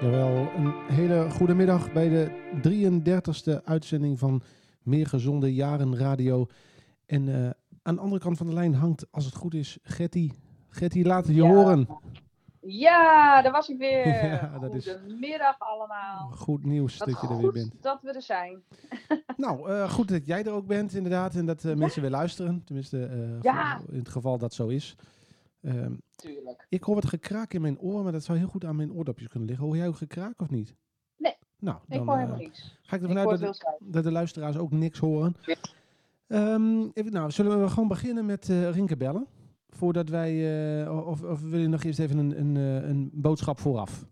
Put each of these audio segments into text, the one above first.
Jawel, een hele goede middag bij de 33ste uitzending van Meer Gezonde Jaren Radio. En eh, aan de andere kant van de lijn hangt, als het goed is, Getty. Getty, laat het je Ja. horen. Ja, daar was ik weer. Ja, dat is- Goedemiddag allemaal. Goed nieuws dat je er weer bent. dat we er zijn. Nou, eh, goed dat jij er ook bent, inderdaad. En dat eh, mensen weer luisteren. Tenminste, in het geval dat zo is. Ehm, Tuurlijk. ik hoor wat gekraak in mijn oor, maar dat zou heel goed aan mijn oordopjes kunnen liggen. Hoor jij ook gekraak of niet? Nee. Nou, Ik dan hoor eh, helemaal niks. ga ik Ik ervan uit dat, de luisteraars ook niks horen. Ja. Ehm, even, nou, zullen we gewoon beginnen met eh Rinke bellen? Voordat wij, eh, of, of wil je nog eerst even een, een, een boodschap vooraf?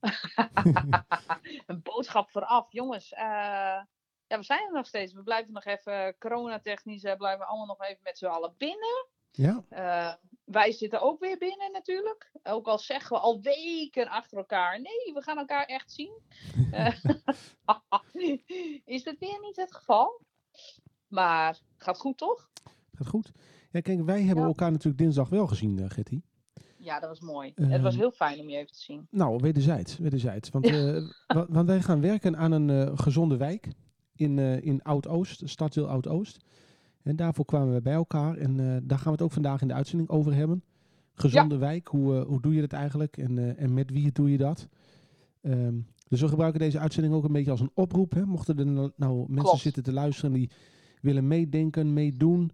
Een boodschap vooraf. Jongens, ja, we zijn er nog steeds. We blijven nog even coronatechnisch, eh, blijven we allemaal nog even met z'n allen binnen. Ja? Eh, wij zitten ook weer binnen natuurlijk. Ook al zeggen we al weken achter elkaar. Nee, we gaan elkaar echt zien. Eh, is dat weer niet het geval? Maar gaat goed toch? Gaat goed? Ja, kijk, wij hebben Ja. elkaar natuurlijk dinsdag wel gezien, eh Getty. Ja, dat was mooi. Ehm. het was heel fijn om je even te zien. Nou, wederzijds. wederzijds. Want, wa- want wij gaan werken aan een gezonde wijk in, in Oud-Oost, stadsdeel Oud-Oost. En daarvoor kwamen we bij elkaar. En eh, daar gaan we het ook vandaag in de uitzending over hebben. Gezonde wijk, hoe, eh, hoe doe je dat eigenlijk? En, eh, en met wie doe je dat? Ehm, dus we gebruiken deze uitzending ook een beetje als een oproep. Hè? Mochten er nou, nou mensen Klopt. zitten te luisteren die willen meedenken, meedoen.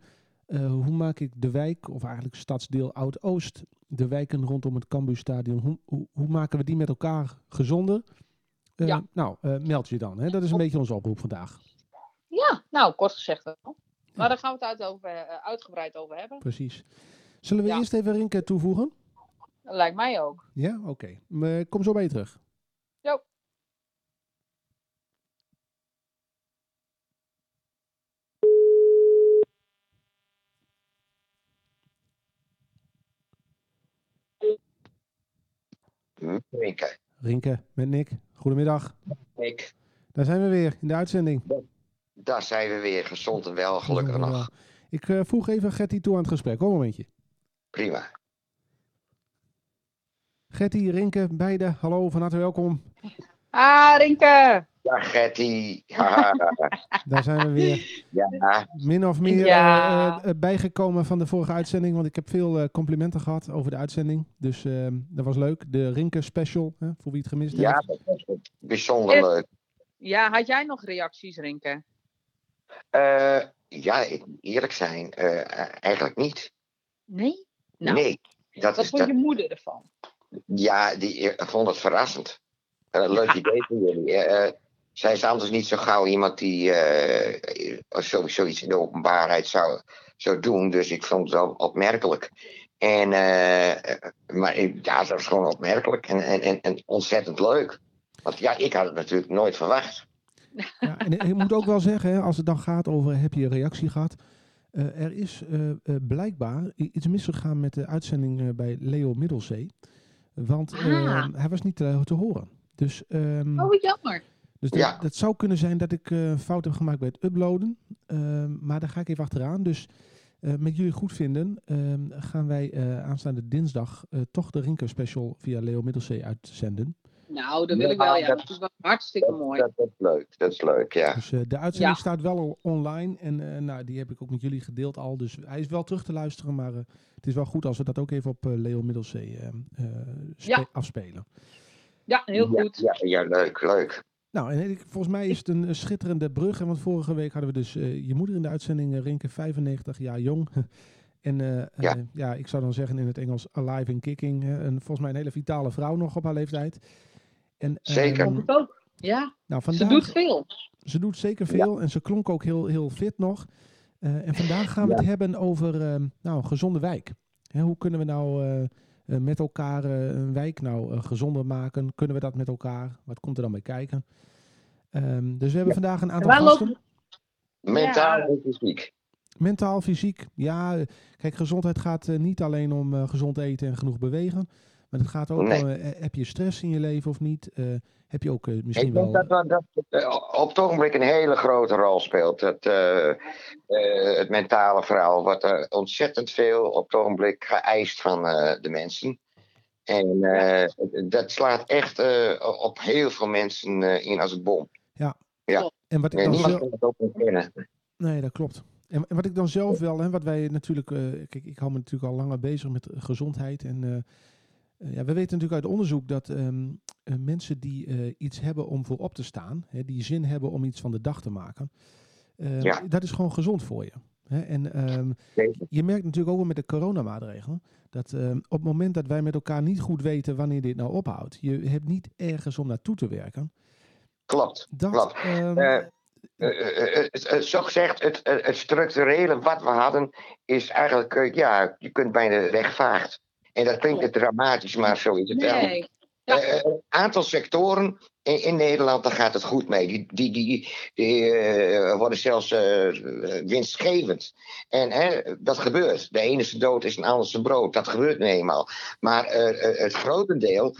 hoe maak ik de wijk, of eigenlijk stadsdeel Oud-Oost, de wijken rondom het Cambuurstadion, hoe, hoe, hoe maken we die met elkaar gezonder? Ja. Nou, meld je dan. Hè? Dat is een beetje onze oproep vandaag. Ja, nou, kort gezegd wel. Maar daar gaan we het uit over, eh, uitgebreid over hebben. Precies. Zullen we Ja. eerst even Rinke toevoegen? Dat lijkt mij ook. Ja, oké. Kom zo bij je terug. Jo. Rinke. Rinke met Nick. Goedemiddag. Ik, Daar zijn we weer in de uitzending. Daar zijn we weer gezond en wel, gelukkig nog. wel. Ik eh, voeg even Gertie toe aan het gesprek. Hoor een momentje. Prima. Gertie, Rinke, beide. Hallo, van harte welkom. Ah, Rinke! Ja, Getty. Haha. Daar zijn we weer. ja, Min of meer Ja. eh, eh, bijgekomen van de vorige uitzending. Want ik heb veel eh, complimenten gehad over de uitzending. Dus eh, dat was leuk. De Rinke special, hè, voor wie het gemist ja, heeft. dat was bijzonder leuk. Ja, had jij nog reacties, Rinke? Eh, ja, ik moet eerlijk zijn, eh, eigenlijk niet. Nee? Nou, nee. Dat wat is vond dat, je moeder ervan? ja, die ik vond het verrassend. Eh, leuk idee van jullie. Eh, eh, zij is anders niet zo gauw iemand die eh, sowieso iets in de openbaarheid zou, zou doen. Dus ik vond het wel opmerkelijk. En, eh, eh, maar ja, dat was gewoon opmerkelijk en, en, en ontzettend leuk. Want ja, ik had het natuurlijk nooit verwacht. Ja, en ik moet ook wel zeggen, hè, als het dan gaat over heb je een reactie gehad. eh, er is eh, eh, blijkbaar iets misgegaan met de uitzending eh, bij Leo Middelzee. Want eh, Ah. hij was niet te, te horen. Dus, ehm, Oh, jammer. dus dat- Ja. dat zou kunnen zijn dat ik eh, een fout heb gemaakt bij het uploaden. Ehm, maar daar ga ik even achteraan. Dus eh, met jullie goed vinden ehm, gaan wij eh, aanstaande dinsdag eh, toch de Rinker special via Leo Middelzee uitzenden. Nou, dat wil Ja, ik wel, ja. dat- Dat is wel hartstikke mooi. Dat, dat is leuk, dat is leuk, ja. Dus eh, de uitzending Ja. staat wel al online en eh, nou, die heb ik ook met jullie gedeeld al. Dus hij is wel terug te luisteren, maar eh, het is wel goed als we dat ook even op eh, Leo Middelzee eh, eh, Ja. afspelen. Ja, heel Ja, goed. Ja, ja, leuk, leuk. Nou, en ik, volgens mij is het een, schitterende brug. Want vorige week hadden we dus eh, je moeder in de uitzending, Rinke, 95 jaar jong. en Ja. ja, ik zou dan zeggen in het Engels alive and kicking. hè, en volgens mij een hele vitale vrouw nog op haar leeftijd. En, Zeker. ehm, ook. Ja, nou, ze doet veel. Ze doet zeker veel en ze klonk ook heel, heel fit nog. Eh, en vandaag gaan we het hebben over ehm, nou, een gezonde wijk. Hè, hoe kunnen we nou eh, eh, met elkaar eh, een wijk nou gezonder maken? Kunnen we dat met elkaar? Wat komt er dan bij kijken? Ehm, dus we hebben vandaag een aantal waar gasten. lopen- Mentaal Ja. en fysiek. Mentaal, fysiek. Ja, kijk, gezondheid gaat niet alleen om eh, gezond eten en genoeg bewegen. Maar het gaat ook Nee. om, eh, heb je stress in je leven of niet? Eh, heb je ook eh, misschien Ik wel... denk dat, dat, dat op het ogenblik een hele grote rol speelt. Het, het mentale verhaal wordt er ontzettend veel op het ogenblik geëist van de mensen. En dat slaat echt op heel veel mensen in als een bom. En wat ik Nee, dan niemand zelf- kan het ook ontkennen. Nee, dat klopt. En, en wat ik dan zelf wel, hè, wat wij natuurlijk, kijk, ik hou me natuurlijk al langer bezig met gezondheid. En ja, we weten natuurlijk uit onderzoek dat ehm, eh, mensen die eh, iets hebben om voor op te staan, hè, die zin hebben om iets van de dag te maken, eh, Ja. dat is gewoon gezond voor je. Hè? En ehm, je merkt natuurlijk ook wel met de coronamaatregelen, dat ehm, op het moment dat wij met elkaar niet goed weten wanneer dit nou ophoudt, je hebt niet ergens om naartoe te werken. Klopt. Dat, Klopt. ehm, Eh, zo gezegd, het, het, structurele wat we hadden is eigenlijk, ja, je kunt bijna rechtvaardigd. En dat klinkt dramatisch, maar zo is het wel. Nee. Ja. Eh, een aantal sectoren in, in Nederland, daar gaat het goed mee. Die, die, die, die eh, worden zelfs eh, winstgevend. En hè, dat gebeurt. De ene zijn dood is een ander zijn brood. Dat gebeurt nu eenmaal. Maar eh, het grotendeel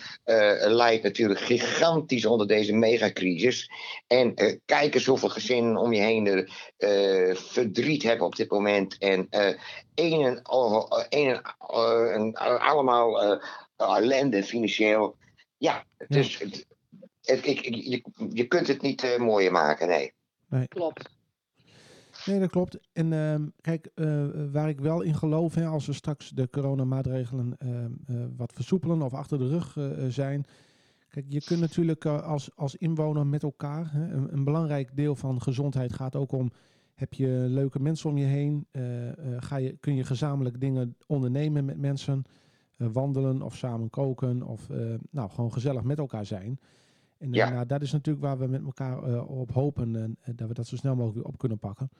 leidt natuurlijk gigantisch onder deze megacrisis. En kijk eens hoeveel gezinnen om je heen er verdriet hebben op dit moment. En een en, al- een en, en allemaal ellende financieel. Ja, dus ik, ik- je, je kunt het niet eh, mooier maken, nee. Klopt. Nee, dat klopt. En ehm, kijk, eh, waar ik wel in geloof, hè, als we straks de coronamaatregelen ehm, eh, wat versoepelen of achter de rug eh, eh, zijn. Kijk, je kunt natuurlijk eh, als, als inwoner met elkaar, hè, een, een belangrijk deel van gezondheid gaat ook om, heb je leuke mensen om je heen? Eh, eh, ga je, kun je gezamenlijk dingen ondernemen met mensen? Eh, wandelen of samen koken of eh, nou, gewoon gezellig met elkaar zijn. En eh, Ja. nou, dat is natuurlijk waar we met elkaar eh, op hopen en eh, dat we dat zo snel mogelijk weer op kunnen pakken.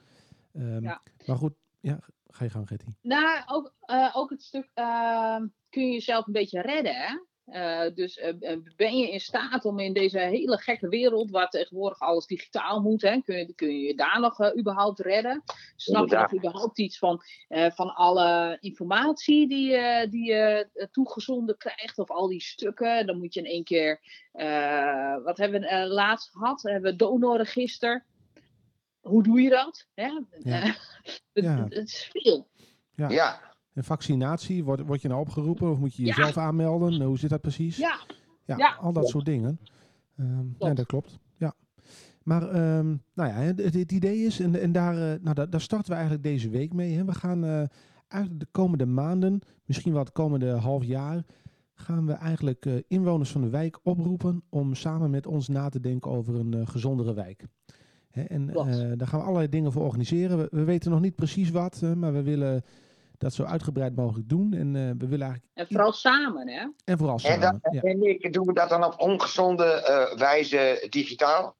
Ehm, Ja. Maar goed, ja, ga je gang, Getty. Nou, ook, eh, ook het stuk ehm, kun je jezelf een beetje redden. Hè? Eh, dus eh, eh, ben je in staat om in deze hele gekke wereld, waar tegenwoordig alles digitaal moet, hè, kun, je, kun je je daar nog überhaupt redden? Snap je nog überhaupt iets van, eh, van alle informatie die, je die je toegezonden krijgt, of al die stukken? Dan moet je in één keer, eh, wat hebben we laatst gehad? We hebben we donorregister. Hoe doe je dat? Hè? Ja. Het, Ja. het- het is veel. Ja. Ja, En vaccinatie, word, word je nou opgeroepen of moet je Ja. jezelf aanmelden? Hoe zit dat precies? Ja, Ja, Ja. al dat soort dingen. Ehm ja, dat klopt. Ja. Maar ehm, nou ja, het, het- idee is, en, en daar, eh, nou, daar, daar starten we eigenlijk deze week mee. Hè. We gaan eigenlijk de komende maanden, misschien wel het komende half jaar, gaan we eigenlijk eh, inwoners van de wijk oproepen om samen met ons na te denken over een gezondere wijk. Hè, en daar gaan we allerlei dingen voor organiseren. We, we weten nog niet precies wat, maar we willen dat zo uitgebreid mogelijk doen. En eh, we willen eigenlijk, en vooral samen, hè? en vooral en, samen. ja. en doen we dat dan op ongezonde eh, wijze digitaal?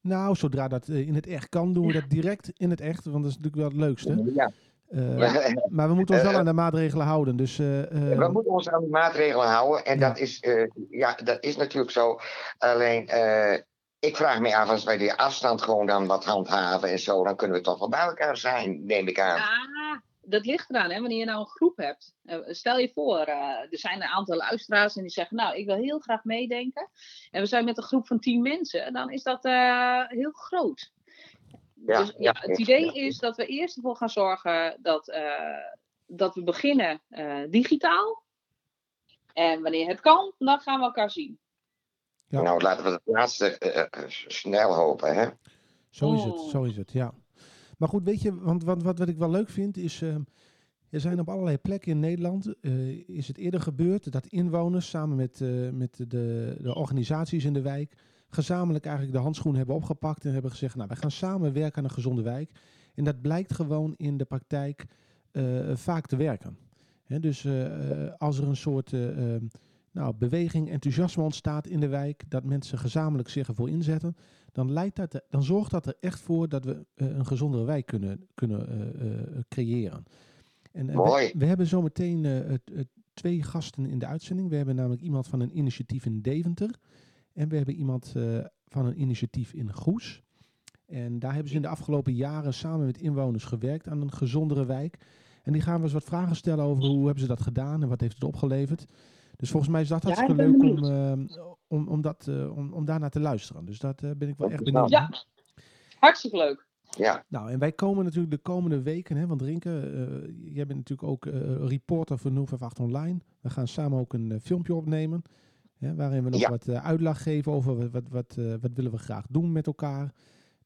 Nou, zodra dat eh, in het echt kan, doen we dat direct in het echt. Want dat is natuurlijk wel het leukste. Ja. Eh, Maar we moeten ons wel aan de maatregelen houden. Dus eh, eh, We moeten ons aan die maatregelen houden. En Ja. dat, is, eh, ja, dat is natuurlijk zo. Alleen, eh, ik vraag me af als wij die afstand gewoon dan wat handhaven en zo. Dan kunnen we toch wel bij elkaar zijn, neem ik aan. Ja, dat ligt eraan, hè? Wanneer je nou een groep hebt. Eh, stel je voor, eh, er zijn een aantal luisteraars en die zeggen, nou, ik wil heel graag meedenken. En we zijn met een groep van tien mensen, dan is dat eh, heel groot. Ja, dus, ja, ja, het ja. idee is dat we eerst ervoor gaan zorgen dat, eh, dat we beginnen eh, digitaal. En wanneer het kan, dan gaan we elkaar zien. Ja. Nou, laten we het laatste snel hopen, hè? zo is het, Oh. zo is het, ja. Maar goed, weet je, want wat, wat, wat ik wel leuk vind is... eh, er zijn op allerlei plekken in Nederland, eh, is het eerder gebeurd dat inwoners samen met, eh, met de, de organisaties in de wijk gezamenlijk eigenlijk de handschoen hebben opgepakt en hebben gezegd, nou, wij gaan samen werken aan een gezonde wijk. En dat blijkt gewoon in de praktijk eh, vaak te werken. Dus als er een soort eh, eh, nou, beweging, enthousiasme ontstaat in de wijk, dat mensen gezamenlijk zich ervoor inzetten, dan, leidt dat er- dan zorgt dat er echt voor dat we eh, een gezondere wijk kunnen, kunnen eh, eh, creëren. En, we-. We, hebben zometeen twee gasten in de uitzending. We hebben namelijk iemand van een initiatief in Deventer. En we hebben iemand van een initiatief in Goes. En daar hebben ze in de afgelopen jaren samen met inwoners gewerkt aan een gezondere wijk. En die gaan we eens wat vragen stellen over hoe hebben ze dat gedaan en wat heeft het opgeleverd. Dus volgens mij is dat hartstikke leuk om, eh, om, om, dat, eh, om, om daarnaar te luisteren. Dus dat eh, ben ik wel Dat echt benieuwd. Ja, hartstikke leuk. Ja, Nou, en wij komen natuurlijk de komende weken, hè, want Rinke, eh, jij bent natuurlijk ook eh, reporter voor 058 Online. We gaan samen ook een filmpje opnemen. Hè, waarin we nog Ja. wat uitleg geven over wat, wat, wat, eh, wat willen we graag doen met elkaar.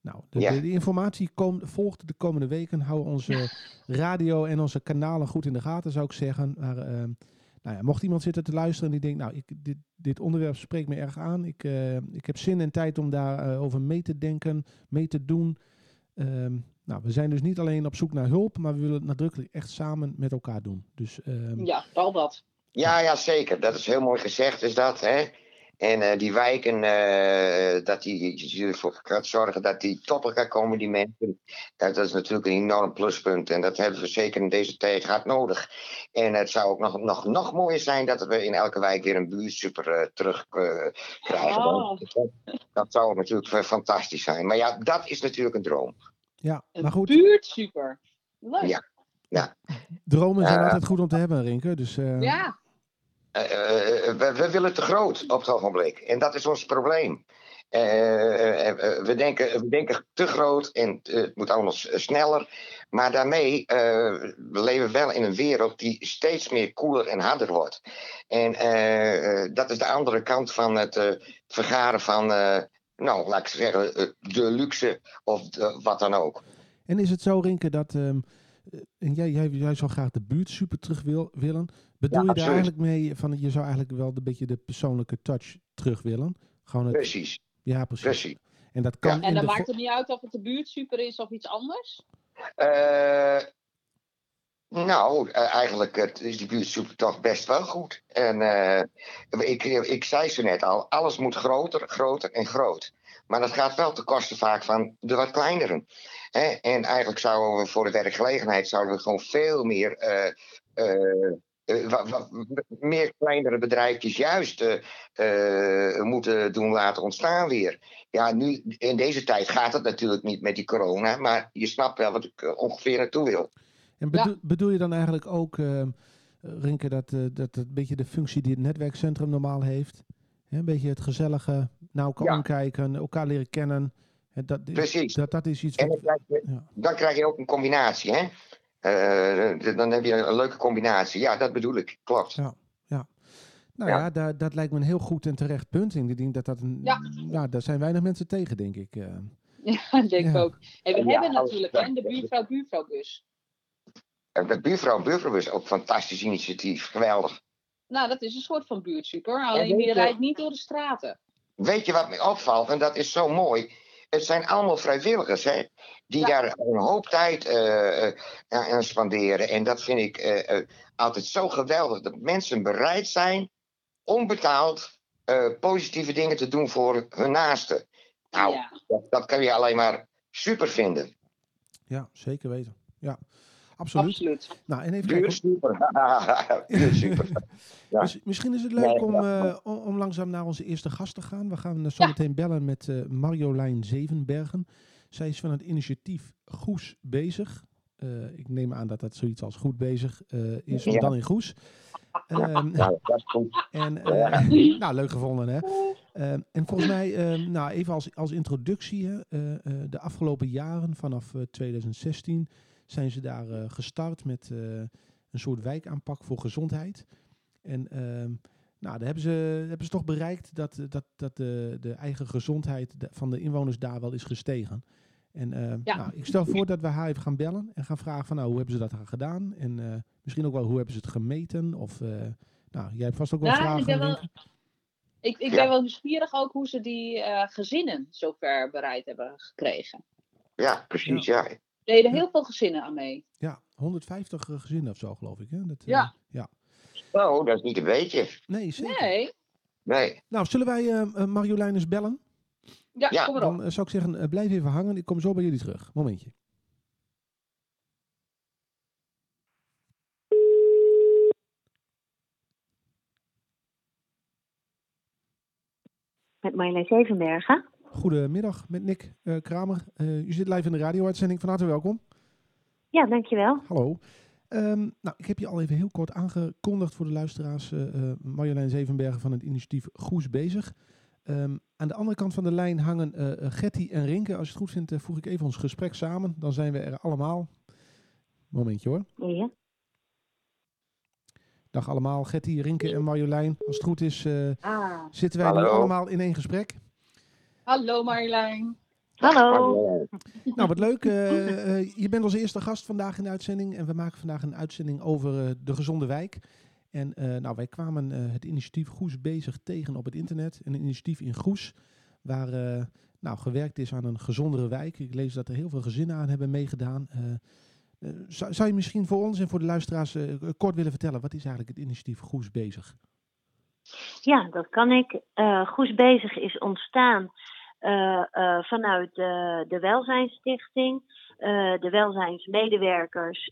Nou, de, Ja. de, de informatie kom, volgt de komende weken. Hou onze radio en onze kanalen goed in de gaten, zou ik zeggen. Maar, ehm, nou ja, mocht iemand zitten te luisteren en die denkt, nou, ik, dit, dit onderwerp spreekt me erg aan. Ik, eh, ik heb zin en tijd om daarover over mee te denken, mee te doen. Ehm, nou, we zijn dus niet alleen op zoek naar hulp, maar we willen het nadrukkelijk echt samen met elkaar doen. Dus ehm, Ja, al dat. Ja, ja, zeker. Dat is heel mooi gezegd, is dat. Hè? En eh, die wijken, eh, dat die, je ervoor gaat zorgen dat die tot elkaar komen, die mensen. Ja, dat is natuurlijk een enorm pluspunt. En dat hebben we zeker in deze tijd hard nodig. En het zou ook nog, nog, nog mooier zijn dat we in elke wijk weer een buurtsuper eh, terug krijgen. Oh. Dat, zou natuurlijk fantastisch zijn. Maar ja, dat is natuurlijk een droom. ja, maar goed, buurt super. Leuk. Ja. dromen zijn Ja. altijd goed om te hebben, Rinke. Dus eh, Ja. Eh, eh, eh, we, willen te groot op het ogenblik. En dat is ons probleem. We, denken, we denken te groot en het moet allemaal sneller. Maar daarmee we leven wel in een wereld die steeds meer koeler en harder wordt. En dat is de andere kant van het vergaren van, nou, laat ik zeggen, de luxe of de- wat dan ook. En is het zo, Rinke, dat ehm, eh, en jij, jij, jij zou graag de buurt super terug wil, willen? Bedoel Ja, je daar absoluut. eigenlijk mee van je zou eigenlijk wel een beetje de persoonlijke touch terug willen? Gewoon het, Precies, ja, precies. precies. En dat kan Ja. En dan de maakt het niet uit of het de buurt super is of iets anders. Eh, nou, eh, eigenlijk het is die buurtsoep toch best wel goed. En eh, ik, ik zei ze net al, alles moet groter, groter en groot. Maar dat gaat wel ten koste vaak van de wat kleineren. Hè? En eigenlijk zouden we voor de werkgelegenheid zouden we gewoon veel meer, eh, eh, eh, meer kleinere bedrijfjes juist moeten doen laten ontstaan weer. Ja, nu in deze tijd gaat het natuurlijk niet met die corona, maar je snapt wel wat ik ongeveer naartoe wil. En bedoel, bedoel je dan eigenlijk ook, ehm, Rinke, dat, eh, dat het een beetje de functie die het netwerkcentrum normaal heeft? Een beetje het gezellige, naar elkaar Ja. omkijken, elkaar leren kennen. Hè, dat, Precies. Dat, dat is iets En wat... dan krijg, je, Ja. dan krijg je ook een combinatie, hè? Eh, dan heb je een, leuke combinatie. Ja, dat bedoel ik. Klopt. Ja. Nou ja, Ja. daar, dat lijkt me een heel goed en terecht punt. Ik denk dat dat een, Ja. ja, daar zijn weinig mensen tegen, denk ik. eh. Ja, denk ik Ja. ook. En we Ja, hebben als- natuurlijk hè, de buurvrouw buurvrouwbus. En de buurvrouw en buurvrouw is ook een fantastisch initiatief. Geweldig. Nou, dat is een soort van buurtsuper. Alleen die rijdt niet door de straten. Weet je wat me opvalt? En dat is zo mooi. Het zijn allemaal vrijwilligers, hè? Die Ja. daar een hoop tijd eh, eh, aan spanderen. En dat vind ik eh, eh, altijd zo geweldig. Dat mensen bereid zijn, onbetaald, eh, positieve dingen te doen voor hun naasten. Nou, Ja. dat, dat kan je alleen maar super vinden. Ja, zeker weten. Ja, absoluut. Absoluut. Nou, en even kijken. Super. Ja. Mis- misschien is het leuk Nee, om, ja. eh, om, om langzaam naar onze eerste gast te gaan. We gaan eh, zo meteen bellen met eh, Marjolein Zevenbergen. Zij is van het initiatief Goes bezig. Ik neem aan dat dat zoiets als goed bezig is, Ja. dan in Goes. Ehm, Nou, dat is goed. En, nou, leuk gevonden, hè? Ehm, en volgens mij, ehm, nou, even als, als introductie, hè, de afgelopen jaren, vanaf eh, 2016, zijn ze daar eh, gestart met eh, een soort wijkaanpak voor gezondheid. En ehm, nou, daar hebben ze, hebben ze toch bereikt dat, eh, dat, dat de, de eigen gezondheid van de inwoners daar wel is gestegen. En ehm, Ja. nou, ik stel voor dat we haar even gaan bellen en gaan vragen van nou, hoe hebben ze dat gedaan? En eh, misschien ook wel hoe hebben ze het gemeten? Of, eh, nou, jij hebt vast ook wel Ja, vragen. ik ben wel-? Ik, ik Ja. ben wel nieuwsgierig ook hoe ze die eh, gezinnen zover bereid hebben gekregen. Ja, precies. Ja. Er deden heel veel gezinnen aan mee. Ja, 150 gezinnen of zo, geloof ik. Hè? Dat, eh, Ja. ja. Oh, dat is niet een beetje. Nee, zeker. Nee. Nee. Nou, zullen wij eh eh, Marjolein eens bellen? Ja, Ja, kom maar op. Dan eh, zou ik zeggen, eh, blijf even hangen. Ik kom zo bij jullie terug. Momentje. Met Marjolein Zevenbergen. Goedemiddag met Nick eh, Kramer. Eh, u zit live in de radio-uitzending. Van harte welkom. Ja, dankjewel. Hallo. Ehm, nou, ik heb je al even heel kort aangekondigd voor de luisteraars. eh, Marjolein Zevenbergen van het initiatief Goes Bezig. Ehm, aan de andere kant van de lijn hangen eh, eh, Getty en Rinke. Als je het goed vindt, voeg ik even ons gesprek samen. Dan zijn we er allemaal. Momentje hoor. Ja. Dag allemaal, Getty, Rinke en Marjolein. Als het goed is, eh, Ah. zitten wij nu allemaal in één gesprek. Hallo Marjolein. Hallo. Nou, wat leuk. eh, eh, je bent onze eerste gast vandaag in de uitzending. En we maken vandaag een uitzending over eh, de gezonde wijk. En eh, nou, wij kwamen eh, het initiatief Goes bezig tegen op het internet. Een initiatief in Goes, waar eh, nou, gewerkt is aan een gezondere wijk. Ik lees dat er heel veel gezinnen aan hebben meegedaan. Zou, zou je misschien voor ons en voor de luisteraars eh, kort willen vertellen, wat is eigenlijk het initiatief Goes bezig? Ja, dat kan ik. Eh Goes Bezig is ontstaan eh, eh, vanuit de, de Welzijnsstichting. De welzijnsmedewerkers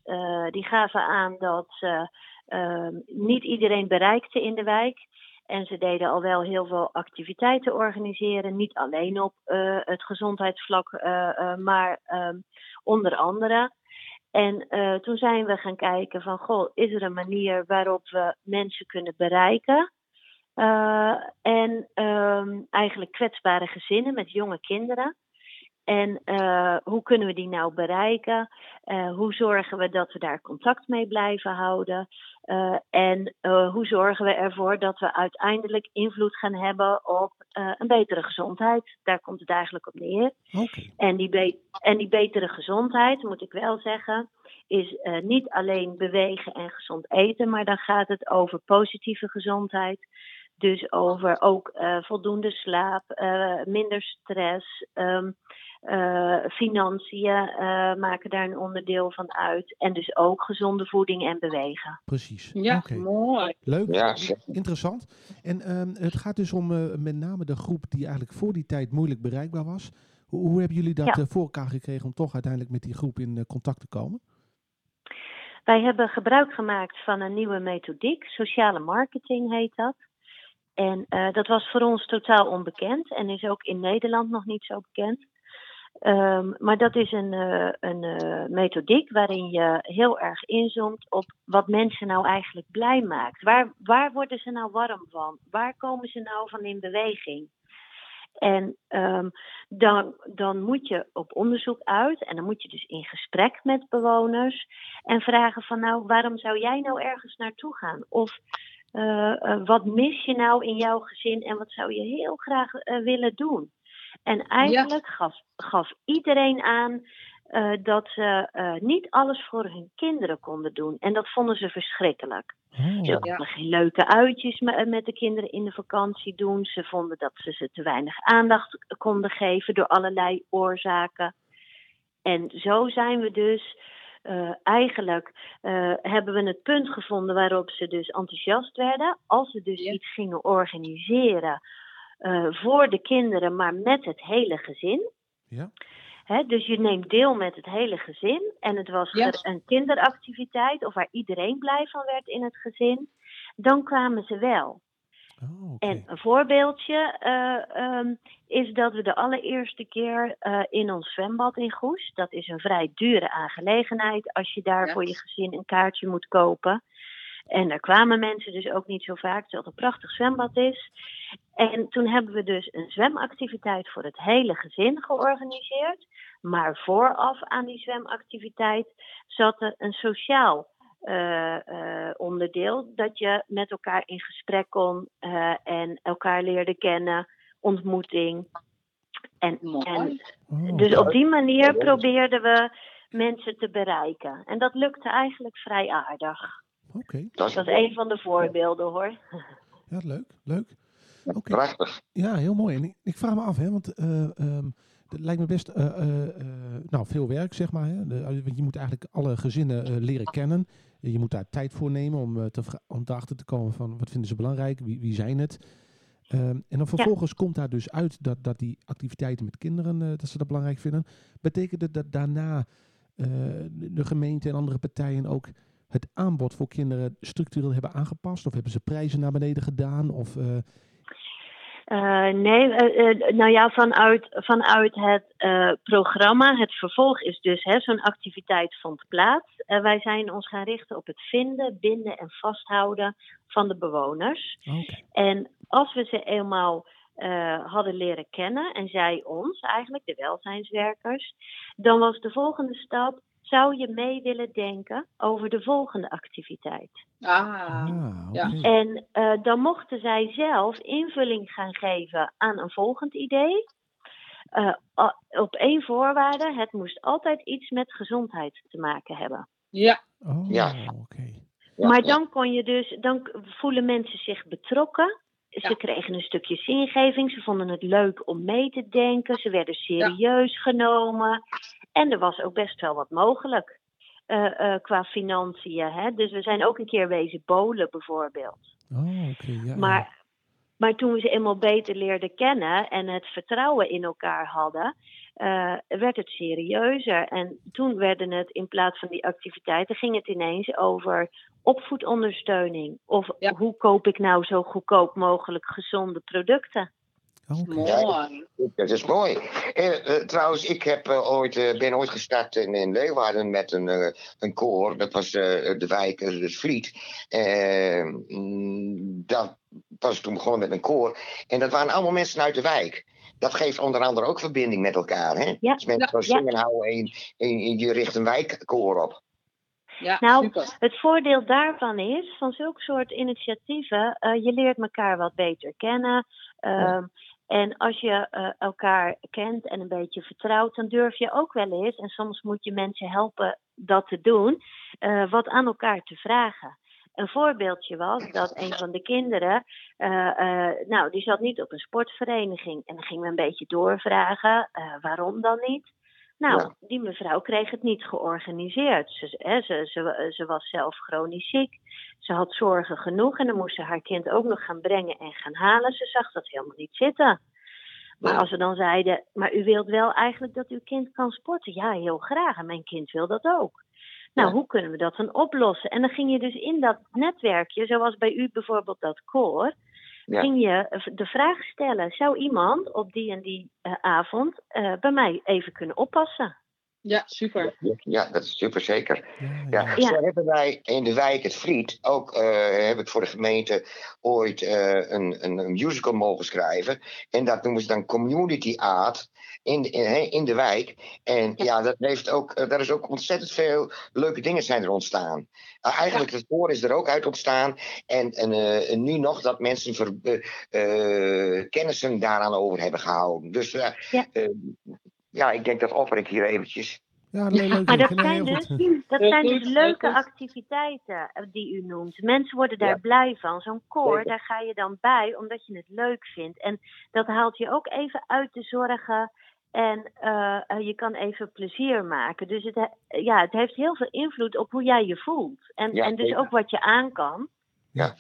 die gaven aan dat ze eh, niet iedereen bereikte in de wijk. En ze deden al wel heel veel activiteiten organiseren. Niet alleen op het gezondheidsvlak, maar ehm, onder andere. En toen zijn we gaan kijken van, goh, is er een manier waarop we mensen kunnen bereiken? Eh, en ehm, eigenlijk kwetsbare gezinnen met jonge kinderen. En eh, hoe kunnen we die nou bereiken? Eh, hoe zorgen we dat we daar contact mee blijven houden? En hoe zorgen we ervoor dat we uiteindelijk invloed gaan hebben op een betere gezondheid? Daar komt het eigenlijk op neer. En die, be- en die betere gezondheid, moet ik wel zeggen, is niet alleen bewegen en gezond eten, maar dan gaat het over positieve gezondheid. Dus over ook eh, voldoende slaap, eh, minder stress, ehm, eh, financiën eh, maken daar een onderdeel van uit. En dus ook gezonde voeding en bewegen. precies. Ja, mooi. Leuk, Ja, interessant. En ehm, het gaat dus om eh, met name de groep die eigenlijk voor die tijd moeilijk bereikbaar was. Hoe, hoe hebben jullie dat Ja. voor elkaar gekregen om toch uiteindelijk met die groep in contact te komen? Wij hebben gebruik gemaakt van een nieuwe methodiek, sociale marketing heet dat. En eh, dat was voor ons totaal onbekend en is ook in Nederland nog niet zo bekend. Ehm, maar dat is een, eh, een eh, methodiek waarin je heel erg inzoomt op wat mensen nou eigenlijk blij maakt. Waar, waar worden ze nou warm van? Waar komen ze nou van in beweging? En ehm, dan, dan moet je op onderzoek uit en dan moet je dus in gesprek met bewoners en vragen van nou, waarom zou jij nou ergens naartoe gaan? Of wat mis je nou in jouw gezin en wat zou je heel graag eh, willen doen? En eigenlijk gaf, gaf iedereen aan eh, dat ze eh, niet alles voor hun kinderen konden doen. En dat vonden ze verschrikkelijk. Oh, Ze konden geen leuke uitjes me- met de kinderen in de vakantie doen. Ze vonden dat ze ze te weinig aandacht konden geven door allerlei oorzaken. En zo zijn we dus eh, eigenlijk eh, hebben we het punt gevonden waarop ze dus enthousiast werden. Als ze dus Ja. iets gingen organiseren eh, voor de kinderen, maar met het hele gezin. Ja. Dus je neemt deel met het hele gezin. En het was een kinderactiviteit of waar iedereen blij van werd in het gezin. Dan kwamen ze wel. Oh. En een voorbeeldje eh, ehm, is dat we de allereerste keer eh, in ons zwembad in Goes, dat is een vrij dure aangelegenheid als je daar voor je gezin een kaartje moet kopen. En daar kwamen mensen dus ook niet zo vaak, terwijl het een prachtig zwembad is. En toen hebben we dus een zwemactiviteit voor het hele gezin georganiseerd. Maar vooraf aan die zwemactiviteit zat er een sociaal eh, eh, onderdeel. Dat je met elkaar in gesprek kon eh, en elkaar leerde kennen, ontmoeting. En, Oh, dus op die manier probeerden we mensen te bereiken. En dat lukte eigenlijk vrij aardig. Oké, Dat is Dat is een van de voorbeelden hoor. ja, leuk, leuk. Oké, prachtig. ja, heel mooi. En ik, ik vraag me af, hè, want eh, ehm, het lijkt me best eh, eh, eh, nou, veel werk, zeg maar. Hè? De- want je moet eigenlijk alle gezinnen eh, leren kennen. Je moet daar tijd voor nemen om, eh, te, om te komen van wat vinden ze belangrijk, wie, wie zijn het. Ehm, en dan vervolgens komt daar dus uit dat, dat die activiteiten met kinderen, eh, dat ze dat belangrijk vinden. Betekent het dat daarna eh, de gemeente en andere partijen ook het aanbod voor kinderen structureel hebben aangepast? Of hebben ze prijzen naar beneden gedaan? Of, Eh, nee, eh, eh, nou ja, vanuit, vanuit het programma, het vervolg is dus zo'n activiteit vond plaats. Wij zijn ons gaan richten op het vinden, binden en vasthouden van de bewoners. En als we ze eenmaal hadden leren kennen, en zij ons eigenlijk, de welzijnswerkers, dan was de volgende stap: zou je mee willen denken over de volgende activiteit? Ah, Ah. Ja. En eh, dan mochten zij zelf invulling gaan geven aan een volgend idee. Eh, op één voorwaarde: het moest altijd iets met gezondheid te maken hebben. ja. Oh, Ja. oké. Maar dan kon je dus, dan voelen mensen zich betrokken. Ze Ja. kregen een stukje zingeving. Ze vonden het leuk om mee te denken. Ze werden serieus genomen. En er was ook best wel wat mogelijk eh, eh, qua financiën. Hè? Dus we zijn ook een keer wezen bolen bijvoorbeeld. Oh, ja. Maar, maar toen we ze eenmaal beter leerden kennen en het vertrouwen in elkaar hadden, eh, werd het serieuzer. En toen werden het in plaats van die activiteiten, ging het ineens over opvoedondersteuning. Of Ja. hoe koop ik nou zo goedkoop mogelijk gezonde producten? Oh. Mooi. Dat is mooi. Eh, trouwens, ik heb, eh, ooit, eh, ben ooit gestart in, in Leeuwarden met een, eh, een koor. Dat was eh, de wijk, dus Vliet. Mm, dat was toen begonnen met een koor. En dat waren allemaal mensen uit de wijk. Dat geeft onder andere ook verbinding met elkaar. Hè? Ja, Als mensen ja, zo zingen houden en, en, en je richt een wijkkoor op. Ja, Nou, super. Het voordeel daarvan is, van zulke soort initiatieven, eh, je leert elkaar wat beter kennen. Ehm, En als je eh, elkaar kent en een beetje vertrouwt, dan durf je ook wel eens, en soms moet je mensen helpen dat te doen, eh, wat aan elkaar te vragen. Een voorbeeldje was dat een van de kinderen, eh, eh, nou, die zat niet op een sportvereniging. En dan gingen we een beetje doorvragen, eh, waarom dan niet? Nou, Ja. die mevrouw kreeg het niet georganiseerd. Ze, hè, ze, ze, ze was zelf chronisch ziek. Ze had zorgen genoeg en dan moest ze haar kind ook nog gaan brengen en gaan halen. Ze zag dat helemaal niet zitten. Maar als we dan zeiden, maar u wilt wel eigenlijk dat uw kind kan sporten? Ja, heel graag. En mijn kind wil dat ook. Nou, hoe kunnen we dat dan oplossen? En dan ging je dus in dat netwerkje, zoals bij u bijvoorbeeld dat koor, Ja. ging je de vraag stellen: zou iemand op die en die eh, avond eh, bij mij even kunnen oppassen? Ja, super. Ja, dat is super zeker. Ja, Ja, ja. Ja. zo hebben wij in de wijk het Vliet ook eh, heb ik voor de gemeente ooit eh, een, een, een musical mogen schrijven. En dat noemen ze dan community art in, de- in, hè, in de wijk. En ja, dat heeft ook, eh, daar is ook ontzettend veel leuke dingen zijn er ontstaan. Uh, eigenlijk het koor is er ook uit ontstaan. En, en, eh, en nu nog dat mensen ver, kennissen daaraan over hebben gehouden. Dus eh, Ja. ik denk dat offer ik hier eventjes. Ja, le- leuk. Maar dat. Nee, zijn dus, dat zijn dus leuke activiteiten eh, die u noemt. Mensen worden daar Ja. blij van. Zo'n koor, daar ga je dan bij omdat je het leuk vindt. En dat haalt je ook even uit de zorgen. En eh, eh, je kan even plezier maken. Dus het, he- ja, het heeft heel veel invloed op hoe jij je voelt. En, Ja, en dus ook wat je aan kan. Ja.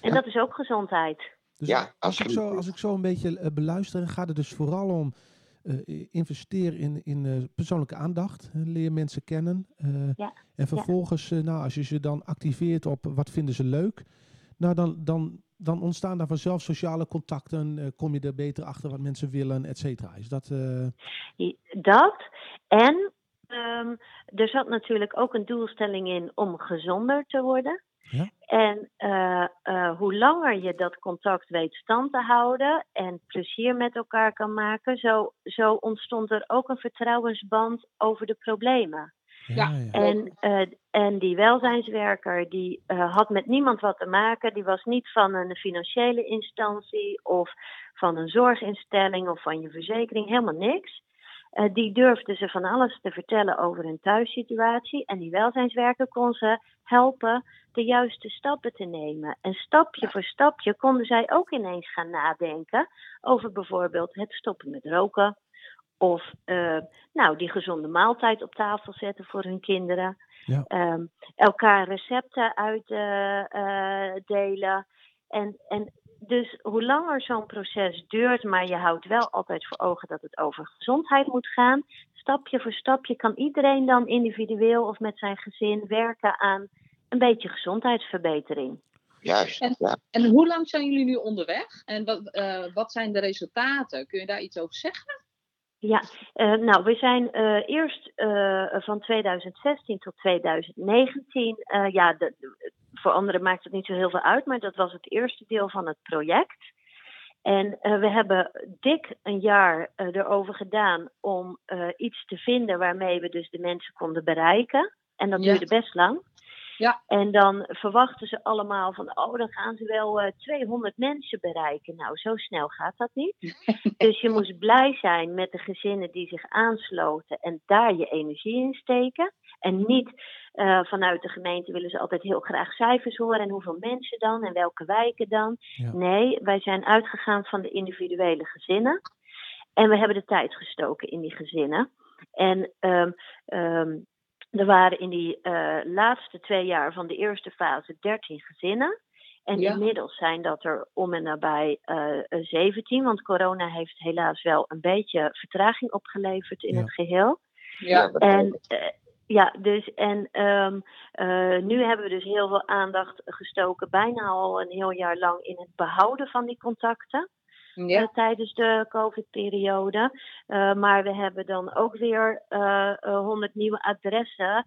En Ja. dat is ook gezondheid. Dus Ja, als, ik zo, als ik zo een beetje beluister, gaat het dus vooral om eh, investeren in, in eh, persoonlijke aandacht. eh, leer mensen kennen. eh, Ja, En vervolgens, eh, nou, als je ze dan activeert op wat vinden ze leuk, nou, dan, dan, dan ontstaan daar vanzelf sociale contacten. eh, kom je er beter achter wat mensen willen, et cetera. Is dat... eh, Dat. En ehm, er zat natuurlijk ook een doelstelling in om gezonder te worden. Ja. En eh, eh, hoe langer je dat contact weet stand te houden en plezier met elkaar kan maken, zo, zo ontstond er ook een vertrouwensband over de problemen. ja, ja. En, eh, en die welzijnswerker die eh, had met niemand wat te maken. Die was niet van een financiële instantie of van een zorginstelling of van je verzekering, helemaal niks. Eh, die durfde ze van alles te vertellen over hun thuissituatie. En die welzijnswerker kon ze helpen de juiste stappen te nemen. En stapje voor stapje konden zij ook ineens gaan nadenken over bijvoorbeeld het stoppen met roken. Of eh, nou, die gezonde maaltijd op tafel zetten voor hun kinderen. Ja. Ehm, elkaar recepten uitdelen. en, en dus hoe langer zo'n proces duurt, maar je houdt wel altijd voor ogen dat het over gezondheid moet gaan. Stapje voor stapje kan iedereen dan individueel of met zijn gezin werken aan een beetje gezondheidsverbetering. Juist. En- ja. En hoe lang zijn jullie nu onderweg? En wat, eh, wat zijn de resultaten? Kun je daar iets over zeggen? Ja, eh, nou, we zijn eh, eerst eh, van 2016 tot 2019. eh, ja, de, de- voor anderen maakt het niet zo heel veel uit, maar dat was het eerste deel van het project. En eh, we hebben dik een jaar eh, erover gedaan om eh, iets te vinden waarmee we dus de mensen konden bereiken. En dat Ja. duurde best lang. Ja. En dan verwachten ze allemaal van, oh, dan gaan ze wel eh, 200 mensen bereiken. Nou, zo snel gaat dat niet. dus je moest blij zijn met de gezinnen die zich aansloten en daar je energie in steken. En niet eh, vanuit de gemeente willen ze altijd heel graag cijfers horen. En hoeveel mensen dan en welke wijken dan. Ja. Nee, wij zijn uitgegaan van de individuele gezinnen. En we hebben de tijd gestoken in die gezinnen. En ehm, ehm, er waren in die eh, laatste twee jaar van de eerste fase 13 gezinnen. En Ja. inmiddels zijn dat er om en nabij eh, eh, 17. Want corona heeft helaas wel een beetje vertraging opgeleverd in Ja. het geheel. Ja. dat- En eh, ja, dus en ehm, eh, nu hebben we dus heel veel aandacht gestoken, bijna al een heel jaar lang, in het behouden van die contacten Ja. eh, tijdens de COVID-periode. Eh, maar we hebben dan ook weer eh, 100 nieuwe adressen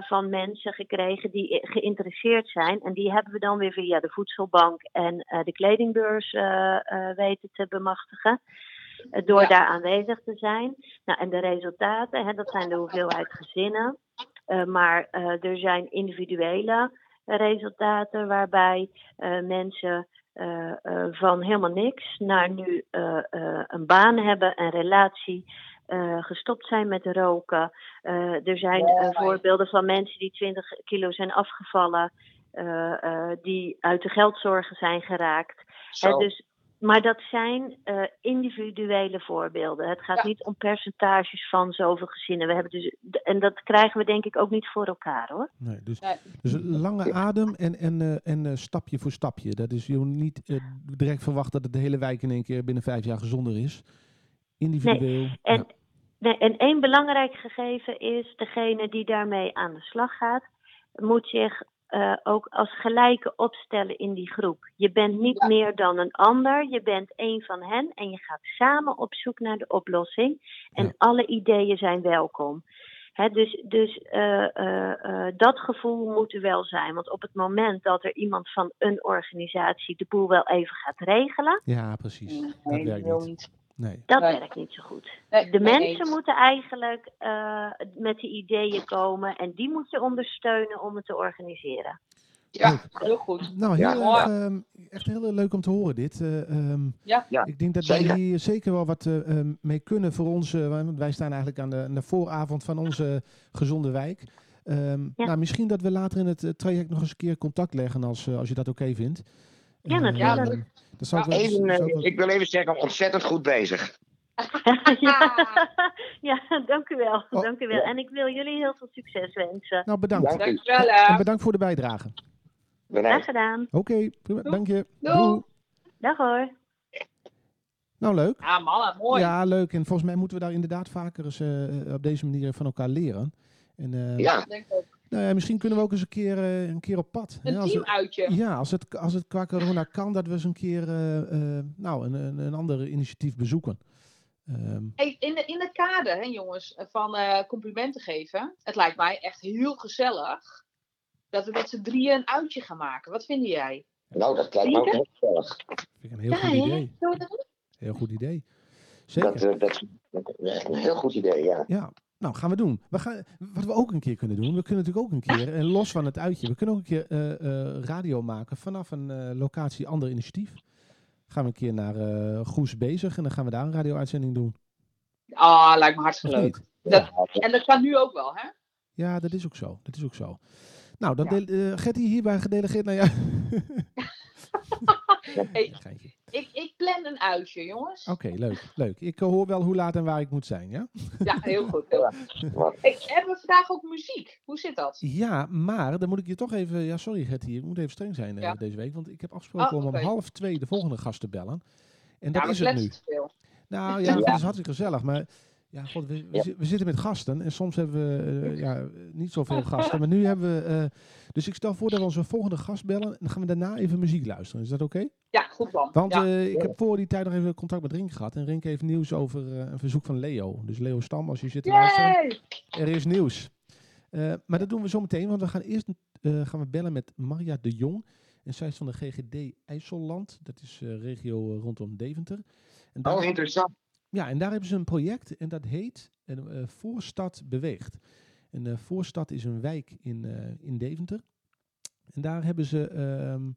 van mensen gekregen die geïnteresseerd zijn. En die hebben we dan weer via de voedselbank en de kledingbeurs weten te bemachtigen. Eh, door Ja. daar aanwezig te zijn. Nou, en de resultaten, hè, dat zijn de hoeveelheid gezinnen. Eh, maar eh, er zijn individuele resultaten waarbij mensen van helemaal niks naar nu een baan hebben, een relatie, gestopt zijn met roken. Er zijn voorbeelden van mensen die 20 kilo zijn afgevallen, die uit de geldzorgen zijn geraakt. Hè, dus, maar dat zijn eh, individuele voorbeelden. Het gaat Ja. niet om percentages van zoveel gezinnen. We hebben dus, en dat krijgen we denk ik ook niet voor elkaar hoor. Nee, dus, Nee. dus een lange adem en, en, eh, en eh, stapje voor stapje. Dat is je niet direct verwacht dat het de hele wijk in één keer binnen vijf jaar gezonder is. Individueel. En, ja. nee, en één belangrijk gegeven is, degene die daarmee aan de slag gaat, moet zich eh, ook als gelijke opstellen in die groep. Je bent niet Ja. meer dan een ander, je bent één van hen en je gaat samen op zoek naar de oplossing. En Ja. alle ideeën zijn welkom. Dus dus eh, eh, dat gevoel moet er wel zijn. Want op het moment dat er iemand van een organisatie de boel wel even gaat regelen, ja, precies. Nee, dat werkt niet. Nee. dat Nee. werkt niet zo goed. Nee, De mensen eens. moeten eigenlijk eh, met die ideeën komen en die moet je ondersteunen om het te organiseren. Ja, heel goed. Nou, heel erg, ehm, echt heel leuk om te horen dit. Eh, ehm, Ja. Ja, ik denk dat wij zeker. hier zeker wel wat eh, ehm, mee kunnen voor ons. want wij staan eigenlijk aan de, aan de vooravond van onze gezonde wijk. Ehm, Ja. nou, misschien dat we later in het traject nog eens een keer contact leggen als, als je dat oké vindt. Ja, natuurlijk. dat zou ik Ja, zou ik wil even zeggen, ontzettend goed bezig. ja. ja, dank u wel. Oh, dank u wel. ja. En ik wil jullie heel veel succes wensen. Nou, bedankt. Dank u. En bedankt voor de bijdrage. Graag gedaan. Oké, prima. Dank je. Doei. Dag hoor. Nou, leuk. Ja, mannen, mooi. Ja, leuk. En volgens mij moeten we daar inderdaad vaker eens eh, op deze manier van elkaar leren. En, eh, Ja, Ik denk ook. Nou ja, misschien kunnen we ook eens een keer, eh, een keer op pad. hè, Een als het, teamuitje. ja, als het, als het qua corona kan, dat we eens een keer eh, eh, nou, een, een, een ander initiatief bezoeken. Ehm, Hey, in, de, in het kader, hè, jongens, van eh, complimenten geven. Het lijkt mij echt heel gezellig dat we met z'n drieën een uitje gaan maken. Wat vind jij? nou, dat lijkt me ook heel gezellig. vind ik een heel Ja, goed idee. Dat? Heel goed idee. Zeker. Dat, dat, dat is echt een heel goed idee, ja. Ja, nou gaan we doen. We gaan, wat we ook een keer kunnen doen, we kunnen natuurlijk ook een keer, en los van het uitje, we kunnen ook een keer eh, eh, radio maken vanaf een eh, locatie ander initiatief. Gaan we een keer naar eh Goes bezig en dan gaan we daar een radio-uitzending doen. Ah, lijkt me hartstikke leuk. Dat- En dat kan nu ook wel, hè? Ja, dat is ook zo. Dat is ook zo. Nou, dan Ja. deel- eh, Gertie hierbij gedelegeerd naar jou. Hey. Ik, ik plan een uitje, jongens. Oké, leuk, leuk. Ik eh, hoor wel hoe laat en waar ik moet zijn, ja? Ja, heel goed. Heel goed. Hey, hebben we vandaag ook muziek? Hoe zit dat? Ja, maar dan moet ik je toch even... Ja, sorry Gertie, ik moet even streng zijn eh, Ja. deze week. Want ik heb afgesproken Oh, om om half twee de volgende gast te bellen. En dat ja, is het nu. veel. Nou ja, Ja. dat is hartstikke gezellig. Maar ja, god, we, we, Ja. zi- we zitten met gasten en soms hebben we eh, ja, niet zoveel gasten. Maar nu hebben we... eh, dus ik stel voor dat we onze volgende gast bellen. En dan gaan we daarna even muziek luisteren. Is dat oké? Ja, goed man. Want ja. eh, ik heb voor die tijd nog even contact met Rink gehad. En Rink heeft nieuws over eh, een verzoek van Leo. Dus Leo Stam, als je zit te luisteren. Yay! Er is nieuws. Eh, maar dat doen we zo meteen, want we gaan eerst eh, gaan we bellen met Maria de Jong. En zij is van de GGD IJsselland. Dat is uh, regio rondom Deventer. En daar, Oh, interessant. Ja, en daar hebben ze een project en dat heet uh, Voorstad Beweegt. En uh, Voorstad is een wijk in, uh, in Deventer. En daar hebben ze um,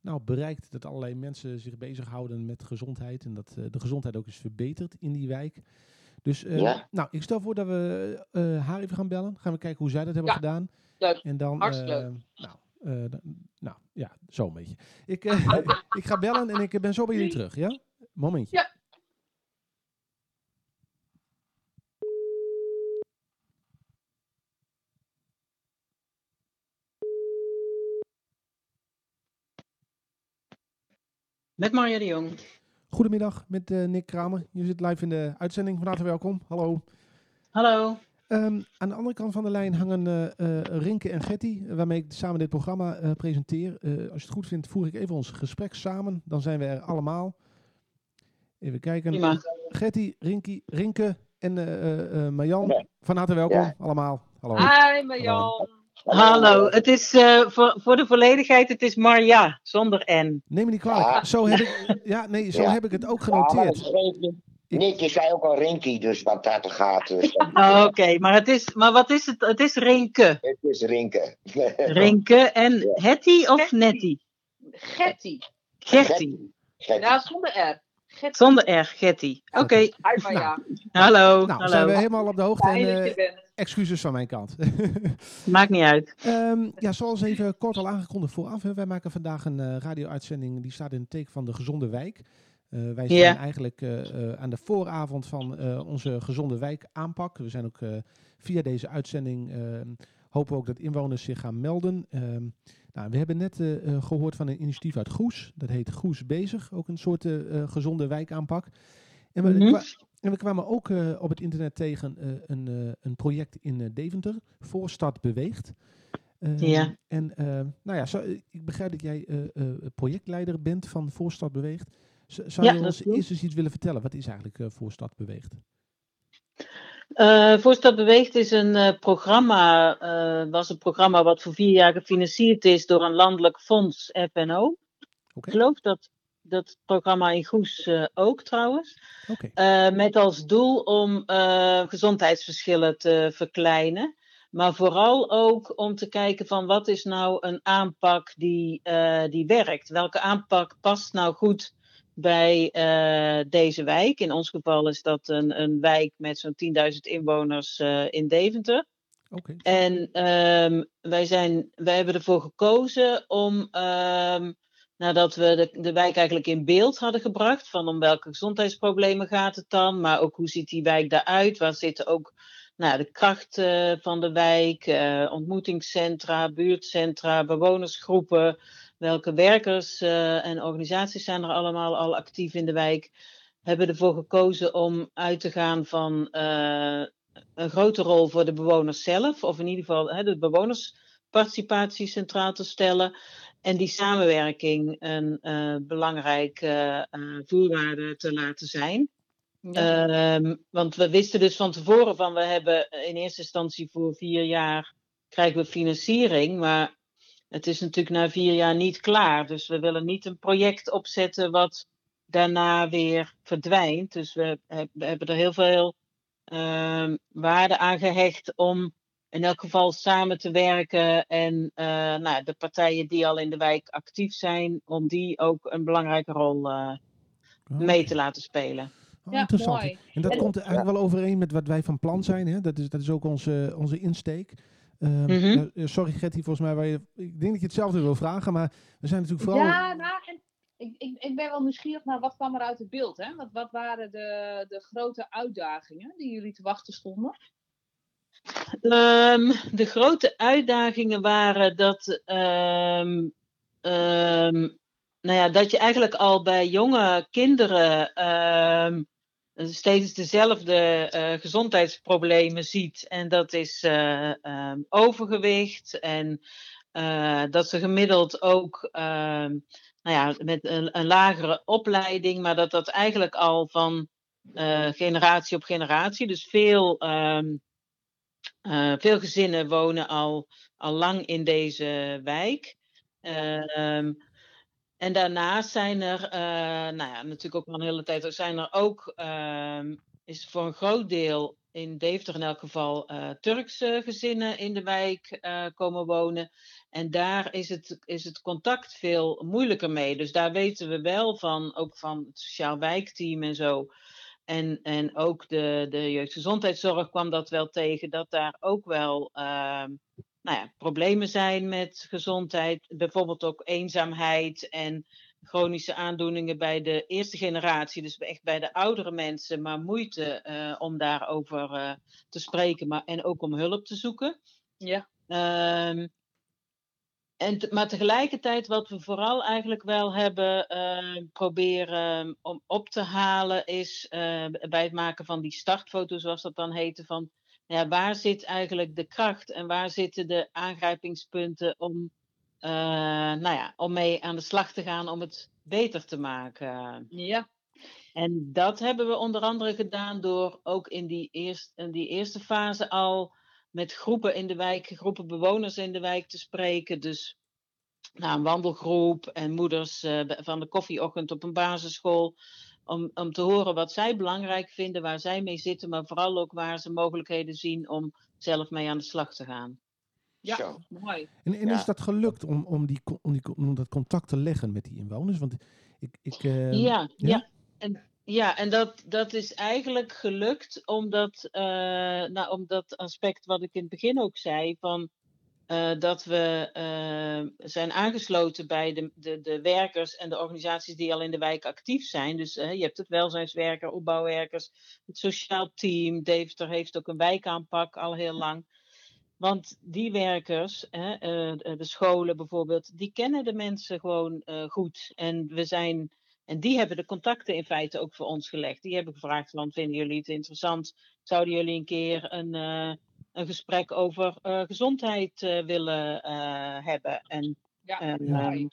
nou, bereikt dat allerlei mensen zich bezighouden met gezondheid. En dat de gezondheid ook is verbeterd in die wijk. Dus ja. nou, ik stel voor dat we uh, haar even gaan bellen. Gaan we kijken hoe zij dat hebben Ja. gedaan. Leuk. En dan, Hartstikke uh, nou, dan- nou, ja, zo een beetje. Ik, ik ga bellen en ik ben zo bij jullie terug, ja? Momentje. Ja. Met Marja de Jong. Goedemiddag met eh, Nick Kramer. Je zit live in de uitzending. Van harte welkom. Hallo. Hallo. Ehm, aan de andere kant van de lijn hangen eh, eh, Rinke en Getty, waarmee ik samen dit programma eh, presenteer. Eh, als je het goed vindt, voer ik even ons gesprek samen. Dan zijn we er allemaal. Even kijken. Prima. Getty, Rinky, Rinke en eh, eh, eh, Marjan. Ja. Van harte welkom, Ja. allemaal. Hallo. Hi Marjan. Hallo. Het is eh, voor, voor de volledigheid, het is Marja, zonder N. Neem me niet kwalijk. Ja. Zo heb ik, ja, nee, zo Ja. heb ik het ook Ja, genoteerd. niet. Nick, je zei ook al Rinky, dus wat dat gaat. Dus Oh, Oké, maar, het is, maar wat is het? Het is Rinke. het is Rinke. Rinke en Ja. Hetty of. Netty? Getty. Getty. Ja, zonder R. Getty. Zonder R, Getty. Oké, Hi Marja. hallo. Nou, zijn we hallo. helemaal op de hoogte. En, eh, bent. Excuses van mijn kant. Maakt niet uit. Ehm, ja, zoals even kort al aangekondigd vooraf. Hè, wij maken vandaag een eh, radio-uitzending die staat in het teken van de gezonde wijk. Eh, wij zijn eigenlijk eh, aan de vooravond van onze gezonde wijk aanpak. We zijn ook via deze uitzending ehm, hopen we ook dat inwoners zich gaan melden. Ehm, nou, we hebben net eh, eh, gehoord van een initiatief uit Goes. Dat heet Goes Bezig. Ook een soort gezonde wijkaanpak. En we, kwa- en we kwamen ook eh, op het internet tegen eh, een, eh, een project in Deventer. Voorstad Beweegt. Ehm, Ja. En eh, nou ja, zo, ik begrijp dat jij projectleider bent van Voorstad Beweegt. Z- zou Ja, je ons eerst eens iets willen vertellen? Wat is eigenlijk Voorstad Beweegt? Voorstad Beweegt is een programma, was een programma wat voor vier jaar gefinancierd is door een landelijk fonds FNO. Oké. Ik geloof dat dat programma in Goes eh, ook trouwens. Eh, met als doel om eh, gezondheidsverschillen te verkleinen. Maar vooral ook om te kijken van wat is nou een aanpak die, die werkt. Welke aanpak past nou goed bij deze wijk. In ons geval is dat een, een wijk met zo'n 10.000 inwoners in Deventer. Oké. En ehm, wij, zijn, wij hebben ervoor gekozen om, ehm, nadat we de, de wijk eigenlijk in beeld hadden gebracht, van om welke gezondheidsproblemen gaat het dan, maar ook hoe ziet die wijk daaruit, waar zitten ook nou, de kracht eh, van de wijk, eh, ontmoetingscentra, buurtcentra, bewonersgroepen, welke werkers eh, en organisaties zijn er allemaal al actief in de wijk, hebben ervoor gekozen om uit te gaan van eh, een grote rol voor de bewoners zelf, of in ieder geval hè, de bewonersparticipatie centraal te stellen. En die samenwerking een eh belangrijke eh, voorwaarde te laten zijn. Ja. Ehm, want we wisten dus van tevoren van we hebben in eerste instantie voor vier jaar krijgen we financiering, maar het is natuurlijk na vier jaar niet klaar. Dus we willen niet een project opzetten wat daarna weer verdwijnt. Dus we, we hebben er heel veel ehm, waarde aan gehecht om in elk geval samen te werken en eh, nou, de partijen die al in de wijk actief zijn, om die ook een belangrijke rol eh, mee te laten spelen. Oh, Ja, interessant. mooi. En dat En- komt eigenlijk wel overeen met wat wij van plan zijn. Hè? Dat, is, dat is ook onze, onze insteek. Ehm, Mhm. eh, sorry Getty, volgens mij, waar je, ik denk dat je hetzelfde wil vragen, maar we zijn natuurlijk vooral... Ja, nou, en ik, ik, ik ben wel nieuwsgierig naar wat kwam er uit het beeld. Hè? Wat, wat waren de, de grote uitdagingen die jullie te wachten stonden? Ehm, de grote uitdagingen waren dat, ehm, ehm, nou ja, dat je eigenlijk al bij jonge kinderen steeds dezelfde eh, gezondheidsproblemen ziet. En dat is ehm, overgewicht en eh, dat ze gemiddeld ook nou ja, met een, een lagere opleiding, maar dat dat eigenlijk al van generatie op generatie, dus veel. Eh, veel gezinnen wonen al, al lang in deze wijk. Ehm, en daarnaast zijn er, eh, nou ja, natuurlijk ook al een hele tijd, zijn er ook, ehm, is voor een groot deel in Deventer in elk geval uh, Turkse gezinnen in de wijk komen wonen. En daar is het, is het contact veel moeilijker mee. Dus daar weten we wel van, ook van het sociaal wijkteam en zo. En, en ook de, de jeugdgezondheidszorg kwam dat wel tegen, dat daar ook wel uh, nou ja, problemen zijn met gezondheid. Bijvoorbeeld ook eenzaamheid en chronische aandoeningen bij de eerste generatie, dus echt bij de oudere mensen, maar moeite uh, om daarover uh, te spreken maar, en ook om hulp te zoeken. Ja. Um, en te, maar tegelijkertijd, wat we vooral eigenlijk wel hebben uh, proberen om op te halen, is bij het maken van die startfoto, zoals dat dan heette, van ja, waar zit eigenlijk de kracht en waar zitten de aangrijpingspunten om uh, nou ja, om mee aan de slag te gaan om het beter te maken. Ja. En dat hebben we onder andere gedaan door ook in die, eerst, in die eerste fase al met groepen in de wijk, groepen bewoners in de wijk te spreken. Dus nou, een wandelgroep en moeders uh, van de koffieochtend op een basisschool. Om, om te horen wat zij belangrijk vinden, waar zij mee zitten, maar vooral ook waar ze mogelijkheden zien om zelf mee aan de slag te gaan. Ja, Zo. mooi. En, en Ja. is dat gelukt om, om, die, om, die, om dat contact te leggen met die inwoners? Want ik... ik eh, Ja, ja? ja. En, ja, en dat, dat is eigenlijk gelukt omdat, eh, nou, om dat aspect wat ik in het begin ook zei, van, eh, dat we eh, zijn aangesloten bij de, de, de werkers en de organisaties die al in de wijk actief zijn. Dus je hebt het welzijnswerker, opbouwwerkers, het sociaal team. Deventer heeft ook een wijkaanpak al heel lang. Want die werkers, hè, de scholen bijvoorbeeld, die kennen de mensen gewoon goed. En we zijn en die hebben de contacten in feite ook voor ons gelegd. Die hebben gevraagd van, vinden jullie het interessant? Zouden jullie een keer een, uh, een gesprek over uh, gezondheid uh, willen uh, hebben? En, Ja, en, Ja. ehm,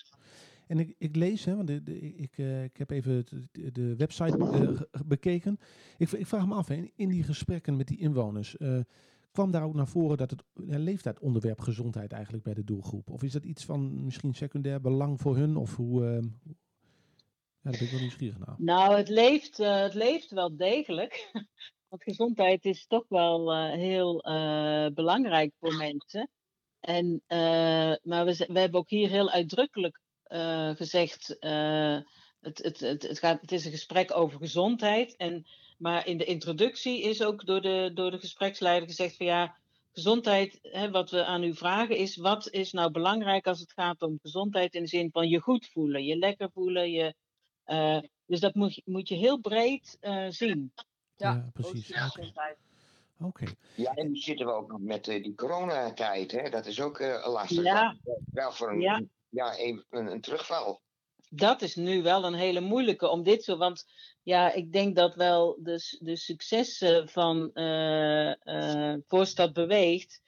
En ik, ik lees, hè, want de, de, ik, eh, ik heb even de, de website eh, bekeken. Ik, ik vraag me af, hè, in, die gesprekken met die inwoners, eh, kwam daar ook naar voren dat het ja, leeft dat onderwerp gezondheid eigenlijk bij de doelgroep? Of is dat iets van misschien secundair belang voor hun? Of hoe. Ik. Nou, het leeft, eh, het leeft wel degelijk. Want gezondheid is toch wel eh, heel eh, belangrijk voor mensen. En, maar we, we hebben ook hier heel uitdrukkelijk gezegd: het, het, het, het, gaat, het is een gesprek over gezondheid. En, maar in de introductie is ook door de, door de gespreksleider gezegd: van ja, gezondheid, hè, wat we aan u vragen is: wat is nou belangrijk als het gaat om gezondheid in de zin van je goed voelen, je lekker voelen, je. Eh, dus dat moet, je- moet je heel breed eh, zien. Ja, Ja, precies. Oké. Ja, en nu zitten we ook nog met eh, die coronatijd, hè? Dat is ook eh, lastig. Ja. Wel voor een, Ja. ja. een, een, een terugval. Dat is nu wel een hele moeilijke om dit zo. Want ja, ik denk dat wel de, de successen van Voorstad Beweegt.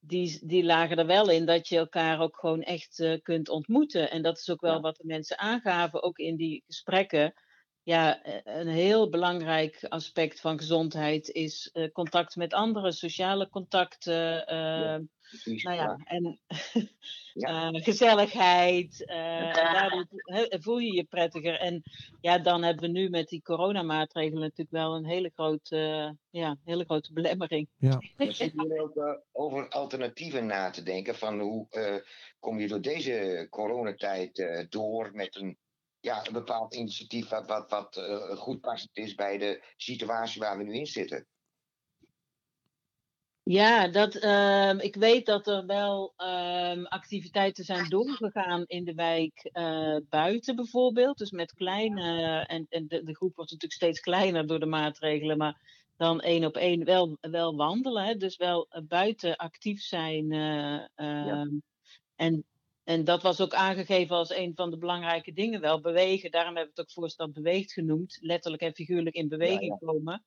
Die, die lagen er wel in dat je elkaar ook gewoon echt eh, kunt ontmoeten. En dat is ook wel Ja. wat de mensen aangaven, ook in die gesprekken. Ja, eh, een heel belangrijk aspect van gezondheid is eh, contact met anderen, sociale contacten. eh, Ja. Precies. nou ja, en Ja. eh, gezelligheid. eh, daardoor voel je je prettiger. En ja, dan hebben we nu met die coronamaatregelen natuurlijk wel een hele grote, ja, hele grote belemmering. Ja. We zitten hier ook eh, over alternatieven na te denken. Van hoe eh, kom je door deze coronatijd eh, door met een, ja, een bepaald initiatief wat, wat, wat eh, goed passend is bij de situatie waar we nu in zitten. Ja, dat, ehm, ik weet dat er wel ehm, activiteiten zijn doorgegaan in de wijk eh, buiten bijvoorbeeld. Dus met kleine, en, en de, de groep wordt natuurlijk steeds kleiner door de maatregelen, maar dan één op één wel, wel wandelen. Hè? Dus wel eh, buiten actief zijn. eh, ehm, en, en dat was ook aangegeven als een van de belangrijke dingen wel. Bewegen, daarom hebben we het ook voorstand beweegt genoemd. Letterlijk en figuurlijk in beweging komen.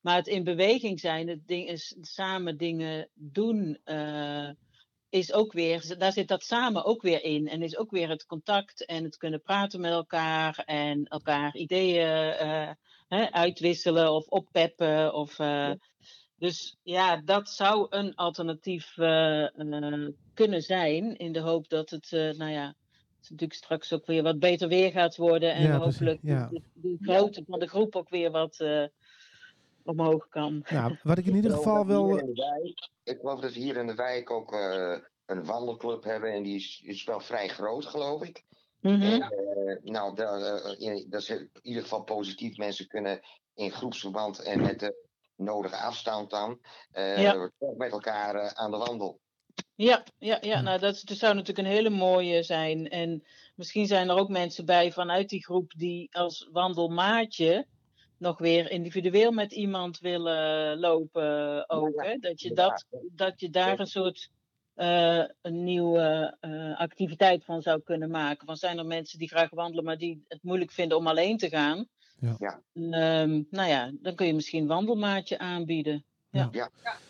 Maar het in beweging zijn, het ding is samen dingen doen, eh, is ook weer, daar zit dat samen ook weer in. En is ook weer het contact en het kunnen praten met elkaar en elkaar ideeën eh, hè, uitwisselen of oppeppen. Of, eh, Dus ja, dat zou een alternatief eh, eh, kunnen zijn in de hoop dat het, eh, nou ja, het natuurlijk straks ook weer wat beter weer gaat worden. En Ja, hopelijk ja. de, de grootte van de groep ook weer wat eh, omhoog kan. Ja, wat ik in ieder geval dat wel... Ik geloof dat we hier in de wijk ook eh, een wandelclub hebben. En die is, is wel vrij groot, geloof ik. Mhm. En, eh, nou, da- eh, in- dat is in ieder geval positief. Mensen kunnen in groepsverband en met de nodige afstand dan eh, Ja. met elkaar eh, aan de wandel. Ja, ja, ja. Ja. nou dat, dat zou natuurlijk een hele mooie zijn. En misschien zijn er ook mensen bij vanuit die groep die als wandelmaatje nog weer individueel met iemand willen lopen ook. Ja, Hè? Dat, je dat, dat je daar een soort eh, een nieuwe activiteit van zou kunnen maken. Van zijn er mensen die graag wandelen, maar die het moeilijk vinden om alleen te gaan? Ja. Ja. Ehm, nou ja, dan kun je misschien een wandelmaatje aanbieden. Ja,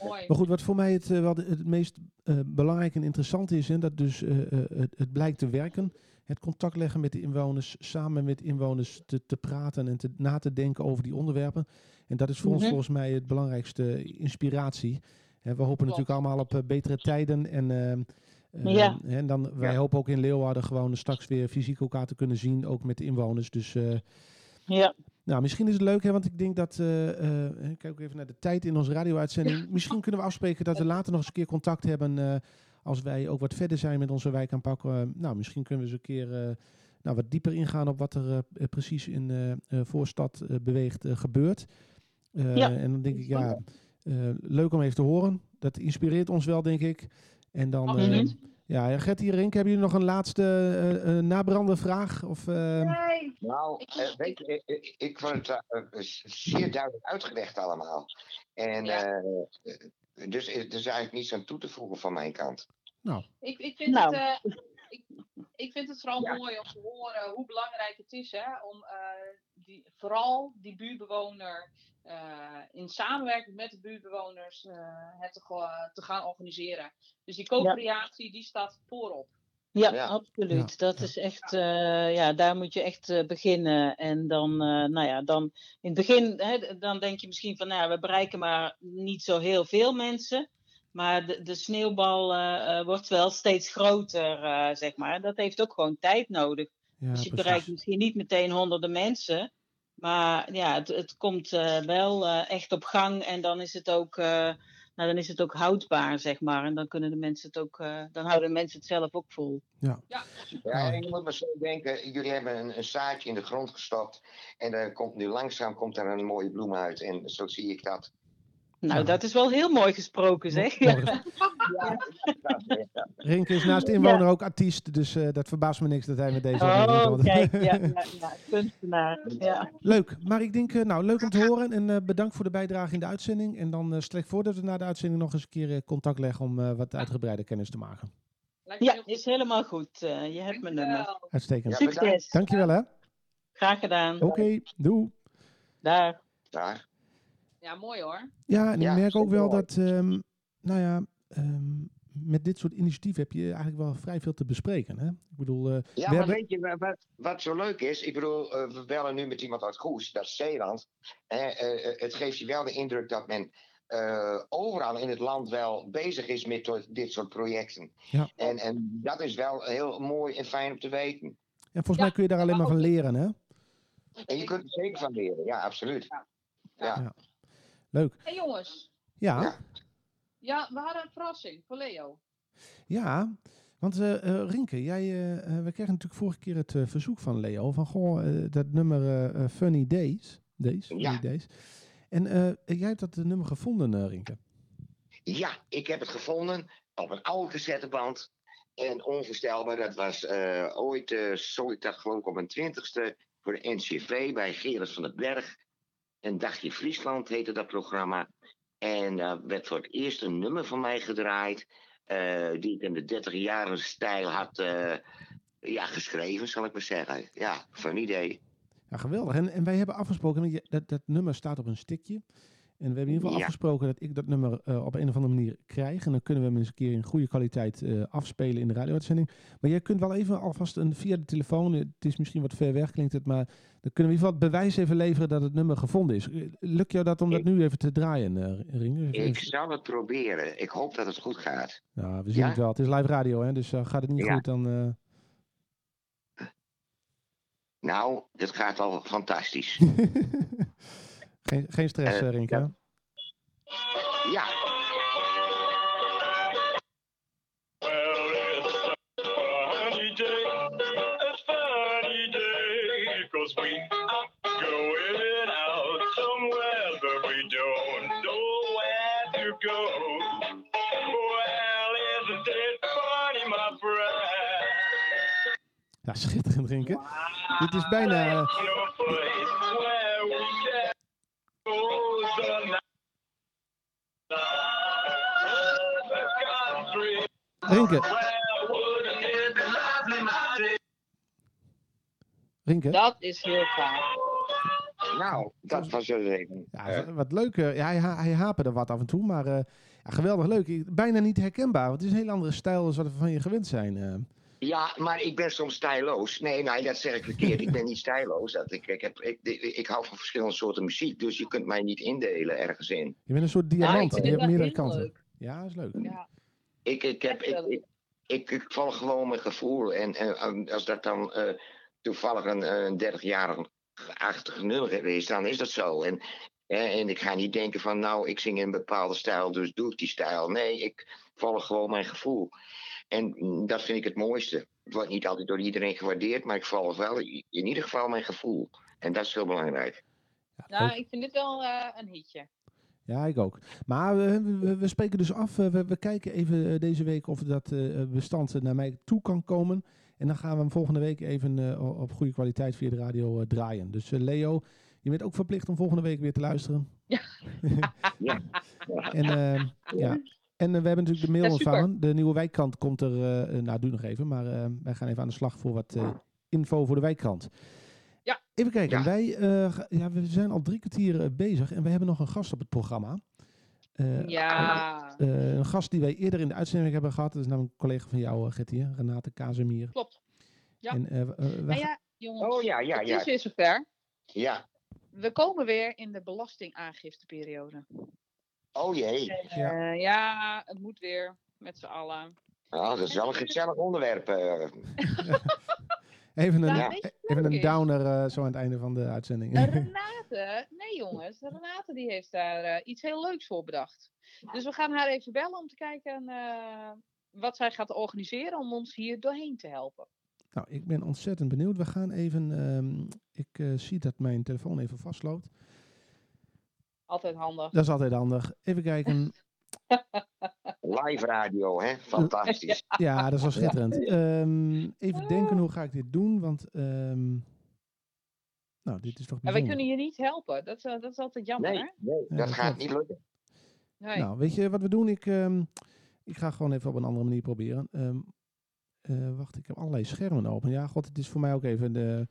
mooi. Maar goed, wat voor mij het, eh, het meest eh, belangrijk en interessant is, en dat dus eh, eh, het, het blijkt te werken. Het contact leggen met de inwoners, samen met inwoners te, te praten en te, na te denken over die onderwerpen. En dat is voor ons Mhm. volgens mij het belangrijkste inspiratie. Hè, we hopen Klopt. natuurlijk allemaal op betere tijden. En, ehm, ehm, Ja. hè, en dan, wij Ja. hopen ook in Leeuwarden gewoon straks weer fysiek elkaar te kunnen zien, ook met de inwoners. Dus eh, Ja, nou, misschien is het leuk, hè, want ik denk dat. eh, eh, ik kijk ook even naar de tijd in onze radio-uitzending. Misschien kunnen we afspreken dat we later nog eens een keer contact hebben. eh, als wij ook wat verder zijn met onze wijkaanpak. Eh, nou, misschien kunnen we eens een keer. nou, wat dieper ingaan op wat er precies in voorstad beweegt gebeurt. Ja. En dan denk ik, ja, leuk om even te horen. Dat inspireert ons wel, denk ik. En dan. Ja, Gertie Rink, hebben jullie nog een laatste eh eh, nabrande vraag? Of, eh, Nee. Nou, Ik- weet je, ik, ik- vond het zeer duidelijk uitgelegd allemaal. En Ja. dus er is eigenlijk niets aan toe te voegen van mijn kant. Ik, ik, vind Nou. het, eh, ik, ik vind het vooral Ja. mooi om te horen hoe belangrijk het is hè, om eh, die, vooral die buurtbewoner eh, in samenwerking met de buurtbewoners eh, het te, te gaan organiseren. Dus die co-creatie die staat voorop. Ja, Ja. absoluut. Ja, dat is echt, eh, ja, daar moet je echt eh, beginnen. En dan, eh, nou ja, dan in het begin, hè, dan denk je misschien van, nou, ja, we bereiken maar niet zo heel veel mensen. Maar de, de sneeuwbal wordt wel steeds groter, eh, zeg maar. Dat heeft ook gewoon tijd nodig. ja, dus je precies. bereikt misschien niet meteen honderden mensen. Maar ja, het, het komt eh, wel eh, echt op gang. En dan is het ook. eh, nou, dan is het ook houdbaar, zeg maar. En dan kunnen de mensen het ook, eh, dan houden de mensen het zelf ook vol. Ja, en je moet maar zo denken, jullie hebben een, een zaadje in de grond gestopt. En dan komt nu langzaam komt er een mooie bloem uit. En zo zie ik dat. Nou, Ja. dat is wel heel mooi gesproken, zeg. Ja. Rink is naast inwoner ook artiest, dus eh, dat verbaast me niks dat hij met deze Oh, ja, ja, ja, kunstenaar. Ja. Leuk, maar ik denk, eh, nou, leuk om te horen en eh, bedankt voor de bijdrage in de uitzending. En dan eh, stel ik voor dat we na de uitzending nog eens een keer contact leggen om eh, wat uitgebreide kennis te maken. Ja, is helemaal goed. Eh, je hebt mijn nummer. Dankjewel. Uitstekend. Succes. Dankjewel hè. Graag gedaan. Oké, doe. Daar. Daar. Ja, mooi hoor. Ja, en ik Ja, merk ook wel mooi. dat, ehm, nou ja, ehm, met dit soort initiatieven heb je eigenlijk wel vrij veel te bespreken. Hè? Ik bedoel, eh, Ja, we maar hebben... weet je wa- wat, wat zo leuk is? Ik bedoel, eh, we bellen nu met iemand uit Goes, dat is Zeeland. Eh, het geeft je wel de indruk dat men eh, overal in het land wel bezig is met dit soort projecten. Ja. En, en dat is wel heel mooi en fijn om te weten. En volgens Ja, mij kun je daar alleen maar van leren, hè? En je kunt er zeker van leren, ja, absoluut. Ja. Ja. Leuk. Hé hey, jongens, Ja, Ja. ja, we hadden een verrassing voor Leo. ja. Want eh eh, Rinke, jij, eh, eh, we kregen natuurlijk vorige keer het verzoek van Leo van goh, eh, dat nummer Funny Days. Days, Ja. Funny Days. En eh, jij hebt dat nummer gevonden, eh, Rinke. Ja, ik heb het gevonden op een oude cassetteband. En onvoorstelbaar, dat was eh, ooit, eh zo ik dat geloof ik op mijn twintigste, voor de NCV bij Gerard van den Berg. Een dagje Friesland heette dat programma. En daar werd voor het eerst een nummer van mij gedraaid, eh, die ik in de 30 jaren stijl had eh, ja, geschreven, zal ik maar zeggen. Ja, van idee. Ja, geweldig. En, en wij hebben afgesproken, dat, dat nummer staat op een stickje. En we hebben in ieder geval Ja. afgesproken dat ik dat nummer eh, op een of andere manier krijg. En dan kunnen we hem eens een keer in goede kwaliteit eh, afspelen in de radio-uitzending. Maar jij kunt wel even alvast een, via de telefoon, het is misschien wat ver weg klinkt het, maar dan kunnen we in ieder geval het bewijs even leveren dat het nummer gevonden is. Eh, Lukt jou dat om dat Ik- nu even te draaien, eh Ring? Even- Ik zal het proberen. Ik hoop dat het goed gaat. Ja, we zien Ja? het wel. Het is live radio, hè, dus eh, gaat het niet Ja. goed, dan... eh, Nou, dit gaat al fantastisch. geen, geen stress, Eh, eh, Rinke. ja. Ja, Well, it's a funny day, a funny Rinke? Rinke. Dat is heel gaaf. nou, dat was dus even. Ja, wat leuk. eh, ja, hij, ha- hij haperde wat af en toe, maar eh, ja, geweldig leuk. Bijna niet herkenbaar, want het is een hele andere stijl dan wat we van je gewend zijn. eh. Ja, maar ik ben soms stijloos. Nee, nee, dat zeg ik verkeerd. ik ben niet stijloos. Dat ik, ik, heb, ik, ik, ik hou van verschillende soorten muziek, dus je kunt mij niet indelen ergens in. Je bent een soort diamant. je hebt meerdere heel kanten. leuk. Ja, dat is leuk. Ja. Ik, ik, heb, ik, ik, ik, ik volg gewoon mijn gevoel. En, en, als dat dan eh, toevallig een, een 30-jarig achtig nummer is, dan is dat zo. En, en ik ga niet denken van, nou, ik zing in een bepaalde stijl, dus doe ik die stijl. Nee, ik volg gewoon mijn gevoel. En mm, dat vind ik het mooiste. Het wordt niet altijd door iedereen gewaardeerd, maar ik volg wel in ieder geval mijn gevoel. En dat is heel belangrijk. Ja, Nou, ik vind dit wel eh, een hitje. Ja, ik ook. Maar we, we, we spreken dus af. eh, We, we kijken even eh, deze week of dat eh, bestand naar mij toe kan komen. En dan gaan we hem volgende week even eh, op goede kwaliteit via de radio draaien. Dus Leo, je bent ook verplicht om volgende week weer te luisteren. Ja. Ja. En, eh, ja. en we hebben natuurlijk de mail ontvangen. De nieuwe wijkkrant komt er, nou doe nog even, maar eh, wij gaan even aan de slag voor wat eh, info voor de wijkkrant. Even kijken, Ja. wij eh, ja, we zijn al drie kwartier eh, bezig en we hebben nog een gast op het programma. Eh, Ja, eh, een gast die wij eerder in de uitzending hebben gehad. Dat is namelijk een collega van jou, eh, Gertie? Renate Kazemier. klopt. Ja. En, wij Nou ja, jongens, Oh ja, ja, het ja. is weer zover. Ja. We komen weer in de belastingaangifteperiode. Oh jee. Ja. Eh, ja, het moet weer met z'n allen. Nou, dat is wel een gezellig onderwerp. even een, Ja, even een downer eh, zo aan het einde van de uitzending. Renate, nee jongens, Renate die heeft daar eh, iets heel leuks voor bedacht. Dus we gaan haar even bellen om te kijken eh, wat zij gaat organiseren om ons hier doorheen te helpen. nou, ik ben ontzettend benieuwd. We gaan even. ehm, ik eh, zie dat mijn telefoon even vastloopt. Altijd handig. Dat is altijd handig. Even kijken. Live radio, hè? Fantastisch. Ja, dat is wel schitterend. Ehm, even denken, hoe ga ik dit doen? Want. ehm, nou, dit is toch En wij bijzonder. kunnen je niet helpen. Dat, is, dat is altijd jammer, Nee, hè? nee Ja, dat gaat niet lukken. Nee. Nou, weet je wat we doen? Ik, ehm, ik ga gewoon even op een andere manier proberen. Ehm, eh, wacht, ik heb allerlei schermen open. Ja, god, het is voor mij ook even de...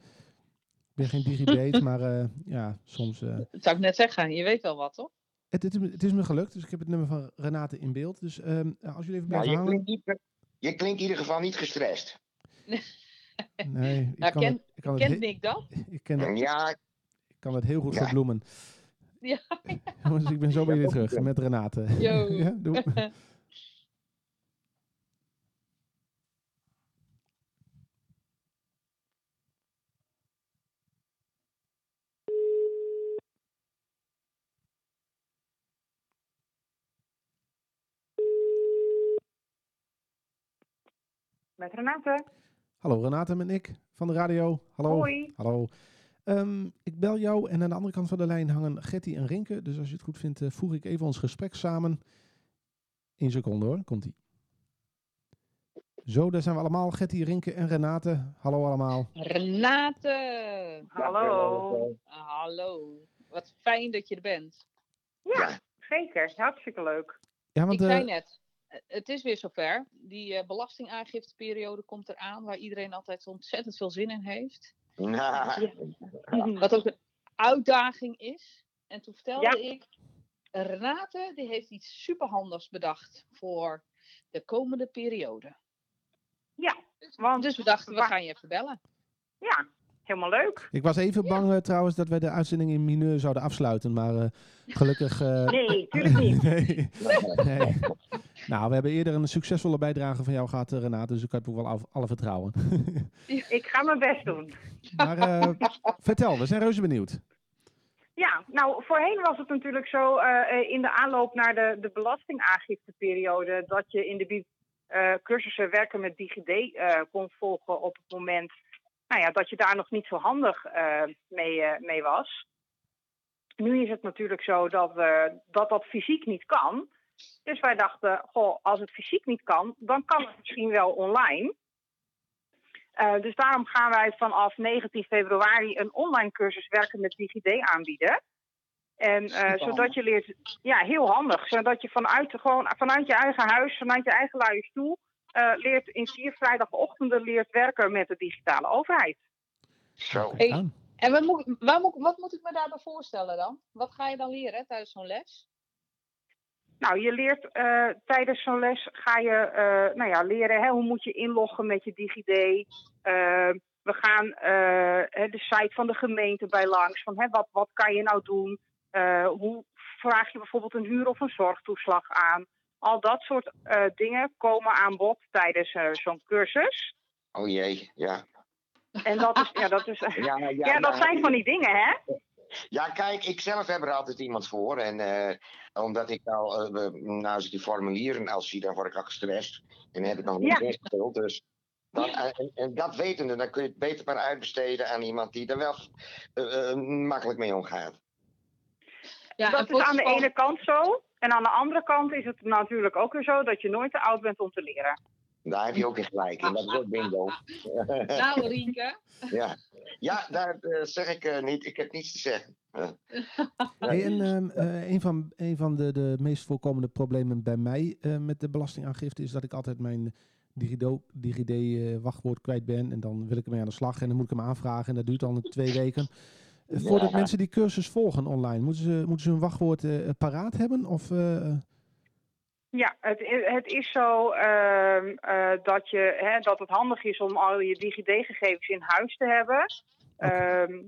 Ik ben geen digibate, maar eh, ja, soms... eh, Dat zou ik net zeggen. Je weet wel wat, toch? Het, het, het is me gelukt, dus ik heb het nummer van Renate in beeld. Dus ehm, als jullie even Nou, blijven je, hangen... klinkt niet, je klinkt in ieder geval niet gestrest. Nee, ik Nou, kan, ken- het, ik, kan Kent Nick dat? ik, ken het, Ja, ik kan het heel goed Ja. verbloemen. Ja. Jongens, ik ben zo bij Ja, jullie dat terug met Renate. Yo. ja, doe. Met Renate. Hallo Renate met Nick van de radio. Hallo. Hoi. Hallo. Ehm, ik bel jou en aan de andere kant van de lijn hangen Getty en Rinke. Dus als je het goed vindt, eh, voeg ik even ons gesprek samen. Eén seconde hoor, komt ie. Zo, daar zijn we allemaal. Getty, Rinke en Renate. Hallo allemaal. Renate! Hallo. Hallo. Wat fijn dat je er bent. Ja, Ja. zeker. Hartstikke leuk. Ja, want ik zei eh, net, het is weer zover. Die eh, belastingaangifteperiode komt eraan, waar iedereen altijd ontzettend veel zin in heeft. Wat ook een uitdaging is. En toen vertelde Ja. ik, Renate die heeft iets superhandigs bedacht voor de komende periode. Ja, want Dus we dachten, we gaan je even bellen. ja, helemaal leuk. ik was even bang eh, trouwens dat wij de uitzending in mineur zouden afsluiten. Maar eh, gelukkig... eh, Nee, tuurlijk niet. nee. nee. Nou, we hebben eerder een succesvolle bijdrage van jou gehad, eh, Renate, dus ik heb ook wel af- alle vertrouwen. Ik ga mijn best doen. maar eh, vertel, we zijn reuze benieuwd. Ja, nou voorheen was het natuurlijk zo eh, in de aanloop naar de, de belastingaangifteperiode dat je in de cursussen werken met DigiD kon volgen op het moment nou ja, dat je daar nog niet zo handig mee, mee was. Nu is het natuurlijk zo dat, we, dat dat fysiek niet kan. Dus wij dachten, goh, als het fysiek niet kan, dan kan het misschien wel online. Eh, dus daarom gaan wij vanaf 19 februari een online cursus werken met DigiD aanbieden. En eh, zodat je leert, ja, heel handig. Zodat je vanuit, gewoon, vanuit je eigen huis, vanuit je eigen luie stoel, eh, leert in vier vrijdagochtenden leert werken met de digitale overheid. Zo. Hey. En wat moet, waar moet, wat moet ik me daarbij voorstellen dan? Wat ga je dan leren tijdens zo'n les? Nou, je leert eh, tijdens zo'n les ga je eh, nou ja, leren hè, hoe moet je inloggen met je DigiD. Eh, we gaan de site van de gemeente bij langs. Van, hè, wat, wat kan je nou doen? Hoe vraag je bijvoorbeeld een huur- of een zorgtoeslag aan? Al dat soort dingen komen aan bod tijdens zo'n cursus. Oh jee, ja. En dat is, ja, dat is, Ja, ja, ja, dat zijn van die dingen, hè? Ja, kijk, ik zelf heb er altijd iemand voor. En eh, omdat ik nou, eh, nou, als ik die formulieren als zie, dan word ik al gestrest. En dan heb ik nog niet Ja. ingevuld. Dus dan, en, en dat wetende, dan kun je het beter maar uitbesteden aan iemand die er wel eh, eh, makkelijk mee omgaat. Ja, dat is aan de ene kant zo. En aan de andere kant is het natuurlijk ook weer zo dat je nooit te oud bent om te leren. Daar heb je ook in gelijk. En dat is ook bingo. Nou, Rienke. ja, ja daar eh, zeg ik eh, niet. Ik heb niets te zeggen. Eh, Hey, en ehm, eh, een van, een van de, de meest voorkomende problemen bij mij eh, met de belastingaangifte is dat ik altijd mijn DigiD, DigiD eh, wachtwoord kwijt ben. En dan wil ik ermee aan de slag en dan moet ik hem aanvragen en dat duurt dan twee weken. Voordat Ja. mensen die cursus volgen online, moeten ze, moeten ze hun wachtwoord eh, paraat hebben? Of, eh, Ja, het, het is zo ehm, eh, dat, je, hè, dat het handig is om al je DigiD-gegevens in huis te hebben. Ehm,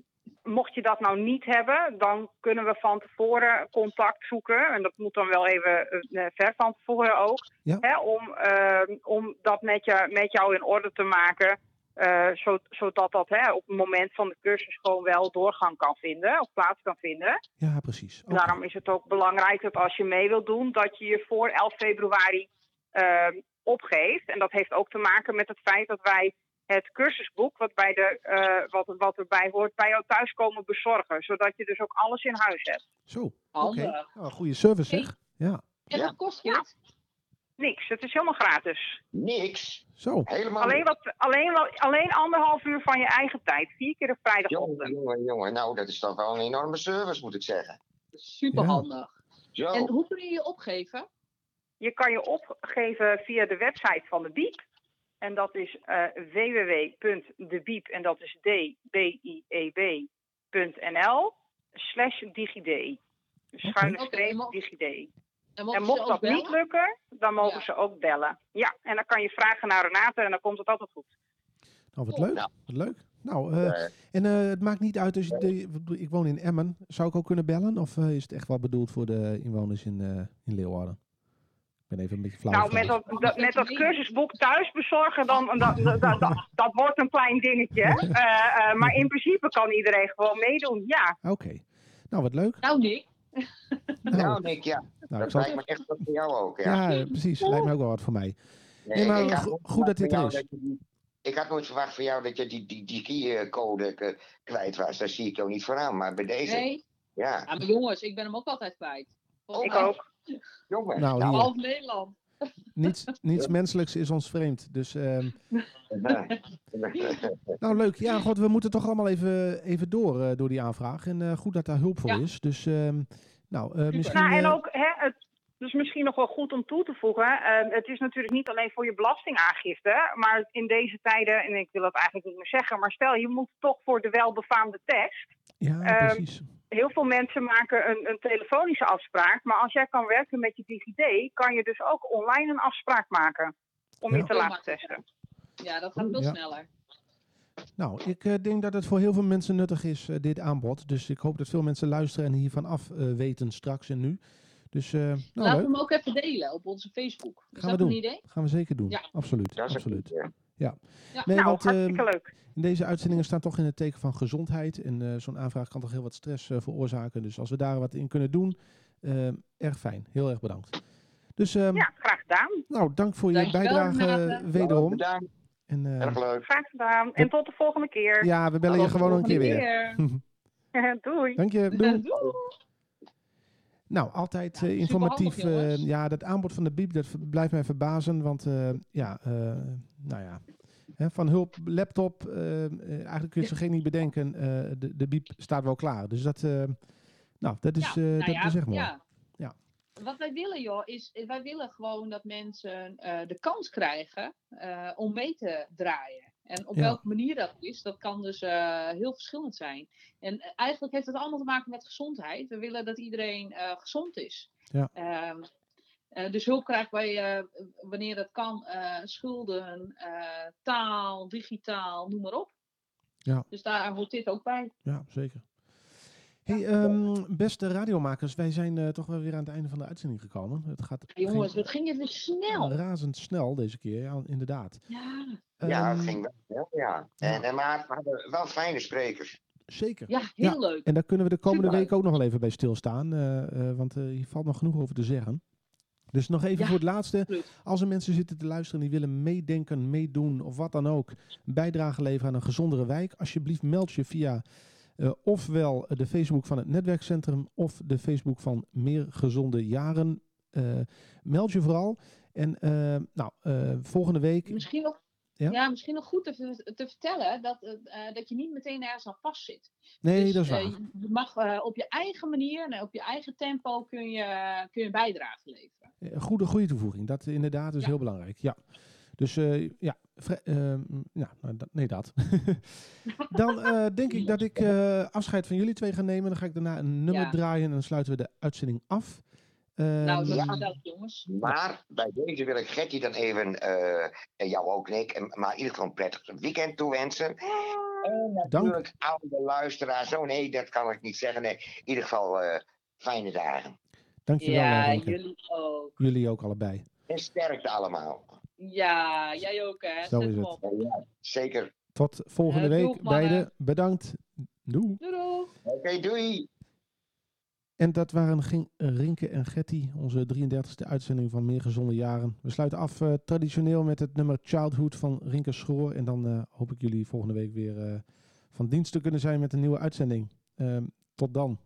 mocht je dat nou niet hebben, dan kunnen we van tevoren contact zoeken. En dat moet dan wel even eh, ver van tevoren ook. Ja. Hè, om, ehm, om dat met, je, met jou in orde te maken. Eh, zo, zodat dat hè, op het moment van de cursus gewoon wel doorgang kan vinden. Of plaats kan vinden. ja, precies. Daarom is het ook belangrijk dat als je mee wilt doen, dat je je voor 11 februari ehm, opgeeft. En dat heeft ook te maken met het feit dat wij het cursusboek, wat, bij de, eh, wat, wat erbij hoort, bij jou thuis komen bezorgen. Zodat je dus ook alles in huis hebt. Zo, oké. Nou, goede service zeg. Ja, En wat kost Ja. Niks, het is helemaal gratis. niks. zo. Helemaal Alleen, wat, alleen, wel- alleen anderhalf uur van je eigen tijd. Vier keer een Jongen, vrijdagochtend. jongen, jongen. Nou, dat is toch wel een enorme service, moet ik zeggen. Super handig. Zo. En hoe kun je je opgeven? Je kan je opgeven via de website van de Biep. En dat is eh www.debiep, en dat is d-b-i-e-b.nl, slash digid. Schuine Oké, streep digid. En, mocht dat bellen? niet lukken, dan mogen Ja. ze ook bellen. Ja, en dan kan je vragen naar Renate en dan komt het altijd goed. Nou, wat leuk. Nou. Wat leuk. Nou, eh, en eh, het maakt niet uit als je, de, ik woon in Emmen. Zou ik ook kunnen bellen? Of eh, is het echt wel bedoeld voor de inwoners in, eh, in Leeuwarden? Ik ben even een beetje flauw. Nou, met dat, dat- met dat cursusboek thuis bezorgen, dan, dat, dat, dat, dat wordt een klein dingetje. Eh, eh, maar in principe kan iedereen gewoon meedoen, ja. Oké. Nou, wat leuk. Nou, Nick. Nou, nou, Nick, ja. nou, ik dat zal lijkt me echt wat voor jou ook. Ja. ja, eh, precies. Lijkt me ook wel wat voor mij. Nee, Nee, maar ik had go- nooit goed dat dit verwacht er is. dat je die- Ik had nooit verwacht van jou dat je die, die, die keycode k- kwijt was. Daar zie ik jou niet voor aan. Maar bij deze, Nee. ja. Ja, maar jongens, ik ben hem ook altijd kwijt. Volgens Ik ook. Jongen. Nou, hier. Half Nederland. Niets, niets menselijks is ons vreemd. Dus, ehm, nou, leuk. Ja, god, we moeten toch allemaal even, even door, eh, door die aanvraag. En eh, goed dat daar hulp voor Ja. is. Dus, ehm, nou, eh, misschien... Nou, en ook, hè, het is misschien nog wel goed om toe te voegen. eh, het is natuurlijk niet alleen voor je belastingaangifte. Maar in deze tijden, en ik wil dat eigenlijk niet meer zeggen. Maar stel, je moet toch voor de welbefaamde test. ja, ehm, precies. Heel veel mensen maken een, een telefonische afspraak. Maar als jij kan werken met je DigiD, kan je dus ook online een afspraak maken. Om Ja. je te laten testen. Ja, dat gaat veel Ja. sneller. Nou, ik eh, denk dat het voor heel veel mensen nuttig is, eh, dit aanbod. Dus ik hoop dat veel mensen luisteren en hiervan af eh, weten straks en nu. Dus eh, nou, Laten we hem ook even delen op onze Facebook. Is Gaan we dat een doen. idee? Gaan we zeker doen. Ja. Absoluut. Een absoluut. Ja. Ja. Nee, nou, want hartstikke ehm, leuk. in deze uitzendingen staan toch in het teken van gezondheid. En eh, zo'n aanvraag kan toch heel wat stress eh, veroorzaken. Dus als we daar wat in kunnen doen, eh, erg fijn. Heel erg bedankt. Dus ehm, Ja, graag gedaan. nou, dank voor je bijdrage wederom. Bedankt, En, eh, erg leuk. Graag gedaan. En tot de volgende keer. ja, we bellen je gewoon nog een keer weer. Doei. Dank je. Doei. Doei. Nou, altijd Ja, eh, informatief. eh, ja, dat aanbod van de Biep, dat blijft mij verbazen. Want eh, ja, nou ja, van hulp, laptop, eigenlijk kun je zo geen niet bedenken. de, de Biep staat wel klaar. Dus dat, nou, dat is, Ja, nou dat ja, is echt mooi. ja. Ja. Wat wij willen, joh, is wij willen gewoon dat mensen de kans krijgen om mee te draaien. En op Ja. welke manier dat is, dat kan dus eh, heel verschillend zijn. En eh, eigenlijk heeft het allemaal te maken met gezondheid. We willen dat iedereen eh, gezond is. Ja. Ehm, eh, dus hulp krijgt bij, wanneer dat kan, schulden, taal, digitaal, noem maar op. Ja. Dus daar hoort dit ook bij. Ja, zeker. Hey, ehm, beste radiomakers, wij zijn eh, toch wel weer aan het einde van de uitzending gekomen. Het gaat Jongens, ging wat ging het weer snel. razendsnel deze keer, ja, inderdaad. Ja, Ja, het Ehm, ging wel, ja. En, en, maar we hadden wel fijne sprekers. Zeker. ja heel leuk. En daar kunnen we de komende week ook nog wel even bij stilstaan. eh, eh, want eh, hier valt nog genoeg over te zeggen. Dus nog even Ja, voor het laatste. absoluut. Als er mensen zitten te luisteren die willen meedenken, meedoen of wat dan ook. Bijdrage leveren aan een gezondere wijk. Alsjeblieft meld je via eh, ofwel de Facebook van het netwerkcentrum of de Facebook van Meer Gezonde Jaren. Eh, meld je vooral. En eh, nou, volgende week... Misschien nog, Ja? ja? misschien nog goed te, ver- te vertellen dat, dat je niet meteen ergens aan vast zit. Nee, Dus, dat is waar. je mag op je eigen manier en op je eigen tempo kun je, kun je een bijdrage leveren. Goede, goede toevoeging. Dat inderdaad is Ja. heel belangrijk. Ja. Dus eh, ja, ehm, ja nou, dat- nee dat. dan eh, denk ik dat ik eh, afscheid van jullie twee ga nemen. Dan ga ik daarna een nummer Ja. draaien en dan sluiten we de uitzending af. Ehm, nou, dat is ja. gezellig, jongens. Maar bij deze wil ik Gertie dan even, eh, en jou ook Nick, en- maar in ieder geval een prettig weekend toewensen. En natuurlijk aan de luisteraars, oh nee, dat kan ik niet zeggen. Nee, in ieder geval eh, fijne dagen. Dankjewel. Ja, jullie ook. Jullie ook allebei. En sterkte allemaal. Ja, jij ook hè. Zo Zet is het. Ja, zeker. Tot volgende Eh, week. doeg. Beiden bedankt. Doei. Doei doei. Oké, doei. En dat waren Rinke en Getty, onze 33e uitzending van Meer Gezonde Jaren. We sluiten af eh, traditioneel met het nummer Childhood van Rinke Schoor. En dan eh, hoop ik jullie volgende week weer eh, van dienst te kunnen zijn met een nieuwe uitzending. Ehm, tot dan.